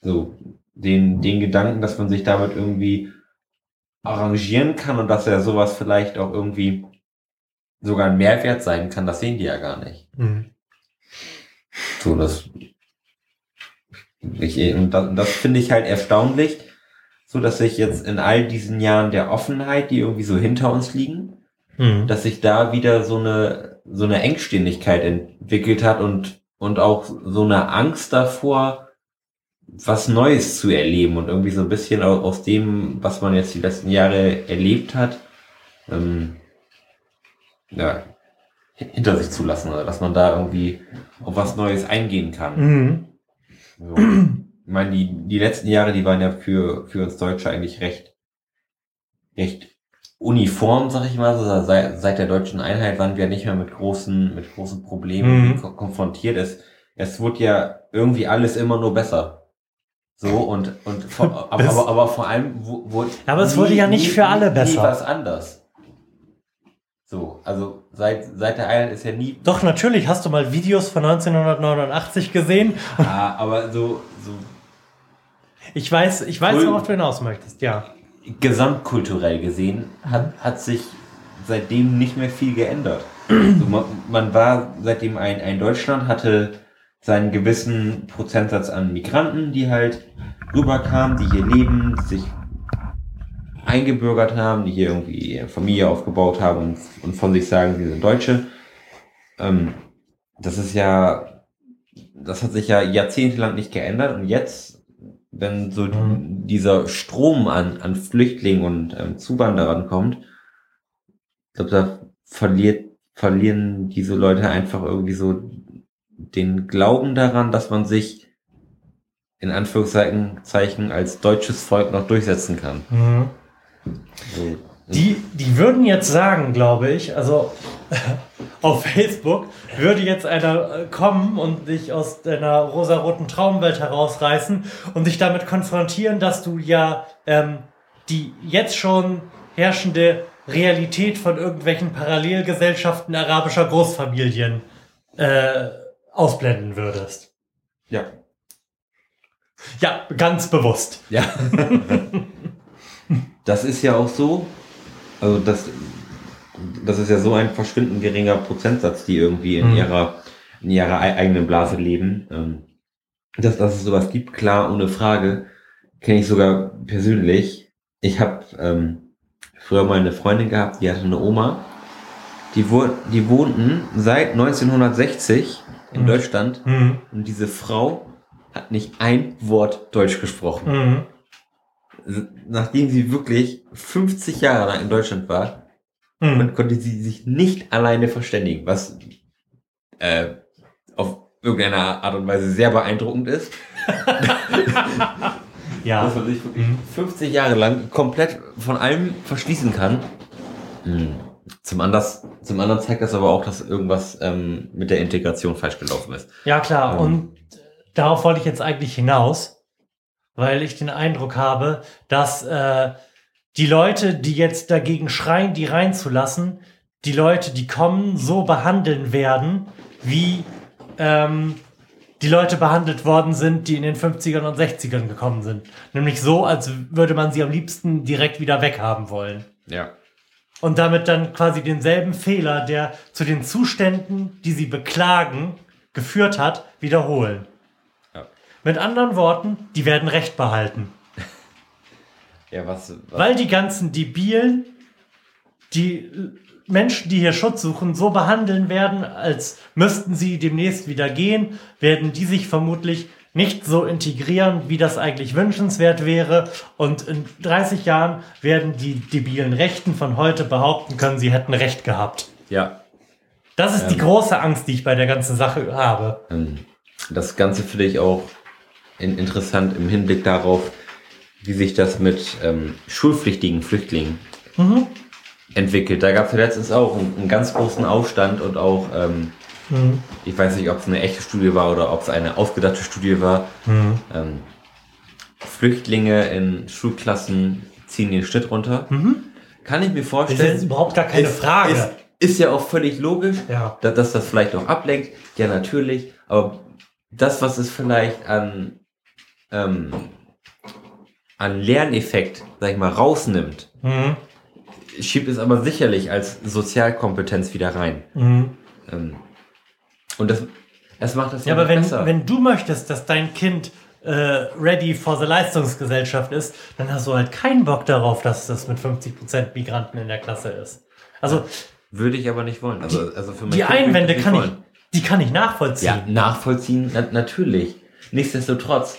So, den, den Gedanken, dass man sich damit irgendwie arrangieren kann und dass ja sowas vielleicht auch irgendwie sogar ein Mehrwert sein kann, das sehen die ja gar nicht. Hm. So, das, ich, und das, das finde ich halt erstaunlich, so dass sich jetzt in all diesen Jahren der Offenheit, die irgendwie so hinter uns liegen, Hm. dass sich da wieder so eine, so eine Engständigkeit entwickelt hat und, und auch so eine Angst davor, was Neues zu erleben und irgendwie so ein bisschen aus, aus dem, was man jetzt die letzten Jahre erlebt hat, ähm, ja, hinter sich zu lassen oder dass man da irgendwie auf was Neues eingehen kann. Hm. So. Ich meine, die, die letzten Jahre, die waren ja für, für uns Deutsche eigentlich recht, recht uniform, sag ich mal. So, seit, seit der deutschen Einheit waren wir nicht mehr mit großen, mit großen Problemen Mhm. ko konfrontiert. Es, es wurde ja irgendwie alles immer nur besser. So, und, und, vor, aber, aber, aber vor allem wu- wurde. Aber es wurde ja nicht für alle besser. Nie was anders. So, also seit, seit der Einheit ist ja nie Doch, natürlich hast du mal Videos von 1989 gesehen. Ja, aber so, so Ich weiß, ich weiß, worauf du hinaus möchtest, ja. gesamtkulturell gesehen hat, hat sich seitdem nicht mehr viel geändert. so, man, man war seitdem ein, ein Deutschland, hatte seinen gewissen Prozentsatz an Migranten, die halt rüberkamen, die hier leben, sich eingebürgert haben, die hier irgendwie Familie aufgebaut haben und, und von sich sagen, sie sind Deutsche. Ähm, das ist ja, das hat sich ja jahrzehntelang nicht geändert und jetzt, wenn so Mhm. dieser Strom an, an Flüchtlingen und ähm, Zuwanderern kommt, ich glaube, da verliert, verlieren diese Leute einfach irgendwie so den Glauben daran, dass man sich in Anführungszeichen Zeichen als deutsches Volk noch durchsetzen kann. Mhm. So, Die, die würden jetzt sagen, glaube ich, also auf Facebook würde jetzt einer kommen und dich aus deiner rosaroten Traumwelt herausreißen und dich damit konfrontieren, dass du ja ähm, die jetzt schon herrschende Realität von irgendwelchen Parallelgesellschaften arabischer Großfamilien äh, ausblenden würdest. Ja. Ja, ganz bewusst. Ja. das ist ja auch so. Also das, das ist ja so ein verschwindend geringer Prozentsatz, die irgendwie in Mhm. ihrer in ihrer ei- eigenen Blase leben. Ähm, Dass, dass es sowas gibt, klar, ohne Frage, kenne ich sogar persönlich. Ich habe ähm, früher mal eine Freundin gehabt, die hatte eine Oma. Die, wo, die wohnten seit 1960 in Mhm. Deutschland Mhm. und diese Frau hat nicht ein Wort Deutsch gesprochen. Mhm. Nachdem sie wirklich 50 Jahre lang in Deutschland war, Mhm. kon- konnte sie sich nicht alleine verständigen, was äh, auf irgendeine Art und Weise sehr beeindruckend ist. Ja. Dass man sich wirklich Mhm. 50 Jahre lang komplett von allem verschließen kann. Mhm. Zum, anders, zum anderen zeigt das aber auch, dass irgendwas ähm, mit der Integration falsch gelaufen ist. Ja, klar. Ähm. Und darauf wollte ich jetzt eigentlich hinaus, weil ich den Eindruck habe, dass äh, die Leute, die jetzt dagegen schreien, die reinzulassen, die Leute, die kommen, so behandeln werden, wie ähm, die Leute behandelt worden sind, die in den 50ern und 60ern gekommen sind. Nämlich so, als würde man sie am liebsten direkt wieder weghaben wollen. Ja. Und damit dann quasi denselben Fehler, der zu den Zuständen, die sie beklagen, geführt hat, wiederholen. Ja. Mit anderen Worten, die werden Recht behalten. Ja, was, was Weil die ganzen Debilen, die Menschen, die hier Schutz suchen, so behandeln werden, als müssten sie demnächst wieder gehen, werden die sich vermutlich nicht so integrieren, wie das eigentlich wünschenswert wäre. Und in 30 Jahren werden die debilen Rechten von heute behaupten können, sie hätten Recht gehabt. ja, Das ist die Ähm. große Angst, die ich bei der ganzen Sache habe. Ähm, Das Ganze finde ich auch in, interessant im Hinblick darauf, wie sich das mit ähm, schulpflichtigen Flüchtlingen Mhm. entwickelt. Da gab es ja letztens auch einen, einen ganz großen Aufstand und auch, ähm, Mhm. ich weiß nicht, ob es eine echte Studie war oder ob es eine ausgedachte Studie war. Mhm. Ähm, Flüchtlinge in Schulklassen ziehen den Schnitt runter. Kann ich mir Das vorstellen. ist überhaupt gar keine ist, Frage. Ist, ist ja auch völlig logisch, Ja. da- dass das vielleicht auch ablenkt. Ja, natürlich. Aber das, was es vielleicht an, ähm, an Lerneffekt, sag ich mal, rausnimmt, Mhm. schiebt es aber sicherlich als Sozialkompetenz wieder rein. Mhm. Ähm, und das, das macht das Ja, aber wenn, besser. wenn du möchtest, dass dein Kind äh, ready for the Leistungsgesellschaft ist, dann hast du halt keinen Bock darauf, dass das mit 50% Migranten in der Klasse ist. Also Würde ich aber nicht wollen. Also, also für mein die Einwände kann ich, die kann ich nachvollziehen. Ja, nachvollziehen, na, natürlich. Nichtsdestotrotz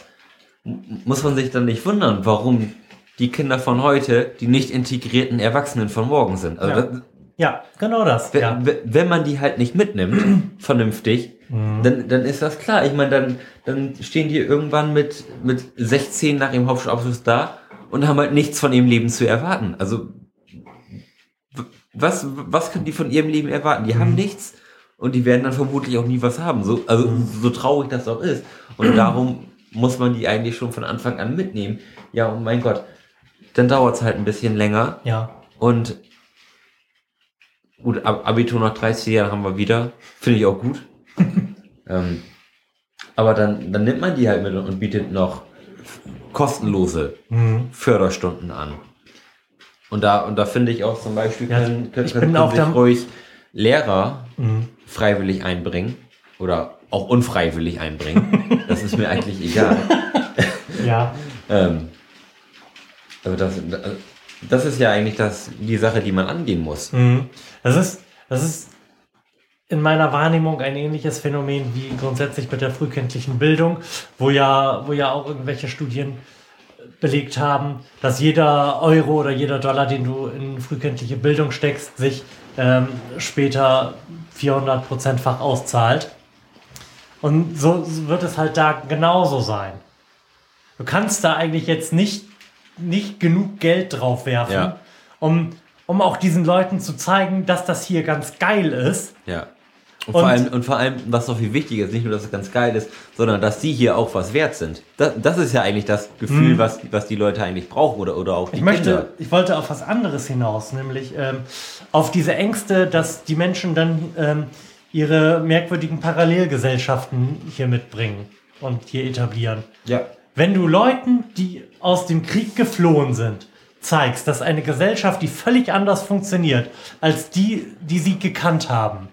muss man sich dann nicht wundern, warum die Kinder von heute die nicht integrierten Erwachsenen von morgen sind. Also Ja. das, Ja, genau das. wenn, Ja. wenn- man die halt nicht mitnimmt, vernünftig, Mhm. dann, dann ist das klar. Ich meine, dann, dann stehen die irgendwann mit, mit 16 nach ihrem Hauptschulabschluss da und haben halt nichts von ihrem Leben zu erwarten. Also was, was können die von ihrem Leben erwarten? Die haben nichts und die werden dann vermutlich auch nie was haben. So, also so traurig das auch ist. Und darum muss man die eigentlich schon von Anfang an mitnehmen. Ja, und mein Gott, dann dauert es halt ein bisschen länger. ja. Und gut, Ab- Abitur nach 30 Jahren haben wir wieder. Finde ich auch gut. ähm, aber dann, dann nimmt man die halt mit und bietet noch kostenlose Mhm. Förderstunden an. Und da, und da finde ich auch zum Beispiel, Ja, können, können, ich können bin auch sich ruhig Lehrer Mhm. freiwillig einbringen oder auch unfreiwillig einbringen. das ist mir eigentlich egal. Ja. Ähm, aber das, das ist ja eigentlich das, die Sache, die man angehen muss. Mhm. Das ist, das ist in meiner Wahrnehmung ein ähnliches Phänomen wie grundsätzlich mit der frühkindlichen Bildung, wo ja, wo ja auch irgendwelche Studien belegt haben, dass jeder Euro oder jeder Dollar, den du in frühkindliche Bildung steckst, sich ähm, später 400%-fach auszahlt. Und so wird es halt da genauso sein. Du kannst da eigentlich jetzt nicht, nicht genug Geld drauf werfen, Ja. um um auch diesen Leuten zu zeigen, dass das hier ganz geil ist. Ja. Und, Und- vor allem, und vor allem, was noch viel wichtiger ist, nicht nur, dass es ganz geil ist, sondern dass sie hier auch was wert sind. Das, das ist ja eigentlich das Gefühl, was, was die Leute eigentlich brauchen oder, oder auch die Ich möchte, Kinder. ich wollte auf was anderes hinaus, nämlich ähm, auf diese Ängste, dass die Menschen dann ähm, ihre merkwürdigen Parallelgesellschaften hier mitbringen und hier etablieren. Ja. Wenn du Leuten, die aus dem Krieg geflohen sind, zeigst, dass eine Gesellschaft, die völlig anders funktioniert als die, die sie gekannt haben,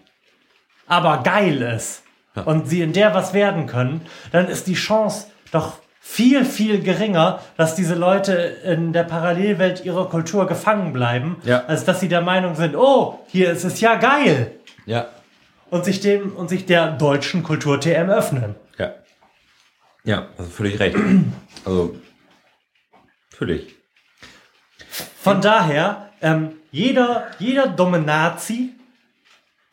aber geil ist Ja. und sie in der was werden können, dann ist die Chance doch viel, viel geringer, dass diese Leute in der Parallelwelt ihrer Kultur gefangen bleiben, Ja. als dass sie der Meinung sind, oh, hier ist es ja geil Ja. und sich dem und sich der deutschen Kultur TM öffnen. Ja. Also völlig recht. Also, völlig. Von daher, ähm, jeder, jeder dumme Nazi,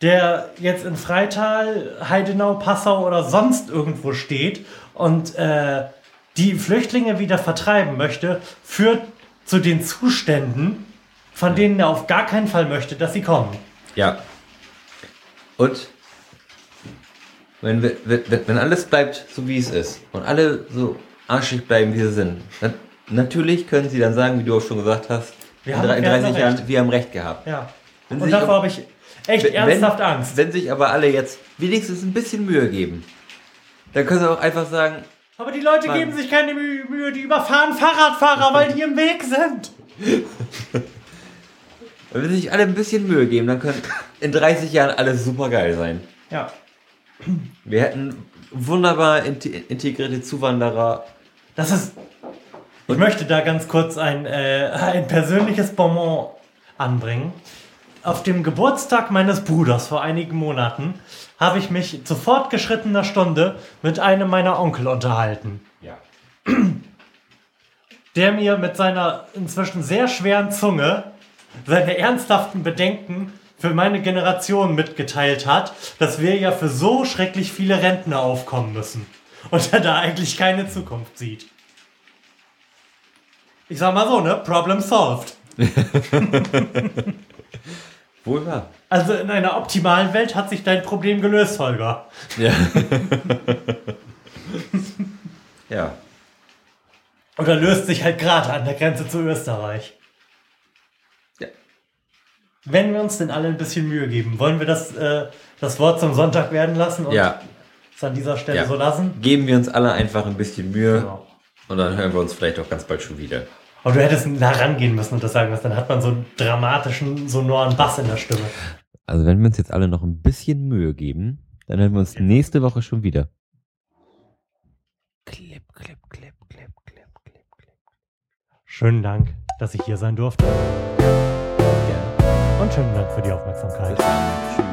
der jetzt in Freital, Heidenau, Passau oder sonst irgendwo steht und äh, die Flüchtlinge wieder vertreiben möchte, führt zu den Zuständen, von denen er auf gar keinen Fall möchte, dass sie kommen. Ja. Und wenn, wenn, wenn alles bleibt so wie es ist und alle so arschig bleiben, wie sie sind, dann, natürlich können sie dann sagen, wie du auch schon gesagt hast, Wir in, haben- drei- in wir hatten 30 Jahren, recht. wir haben recht gehabt. Ja. Wenn Und davor habe ich echt Wenn- ernsthaft wenn, Angst. Wenn sich aber alle jetzt wenigstens ein bisschen Mühe geben, dann können sie auch einfach sagen, Aber die Leute Mann. geben sich keine Mühe, Mühe, die überfahren Fahrradfahrer, weil die im Weg sind. wenn sie sich alle ein bisschen Mühe geben, dann können in 30 Jahren alles super geil sein. Ja. Wir hätten wunderbar inte- integrierte Zuwanderer. Das ist. Ich möchte da ganz kurz ein, äh, ein persönliches Bonbon anbringen. Auf dem Geburtstag meines Bruders vor einigen Monaten habe ich mich zu fortgeschrittener Stunde mit einem meiner Onkel unterhalten, Ja. der mir mit seiner inzwischen sehr schweren Zunge seine ernsthaften Bedenken für meine Generation mitgeteilt hat, dass wir ja für so schrecklich viele Rentner aufkommen müssen und er da eigentlich keine Zukunft sieht. Ich sag mal so, ne? Problem solved. Wohl wahr. Also in einer optimalen Welt hat sich dein Problem gelöst, Holger. Ja. ja. Oder löst sich halt gerade an der Grenze zu Österreich. Wenn wir uns denn alle ein bisschen Mühe geben, wollen wir das, äh, das Wort zum Sonntag werden lassen und Ja. es an dieser Stelle Ja. so lassen? Geben wir uns alle einfach ein bisschen Mühe Genau. und dann hören wir uns vielleicht auch ganz bald schon wieder. Aber du hättest nah rangehen müssen und das sagen müssen, dann hat man so einen dramatischen, sonoren Bass in der Stimme. Also wenn wir uns jetzt alle noch ein bisschen Mühe geben, dann hören wir uns nächste Woche schon wieder. Clip, clip, clip, clip, clip, clip, clip. Schönen Dank, dass ich hier sein durfte. Gerne. Und schönen Dank für die Aufmerksamkeit.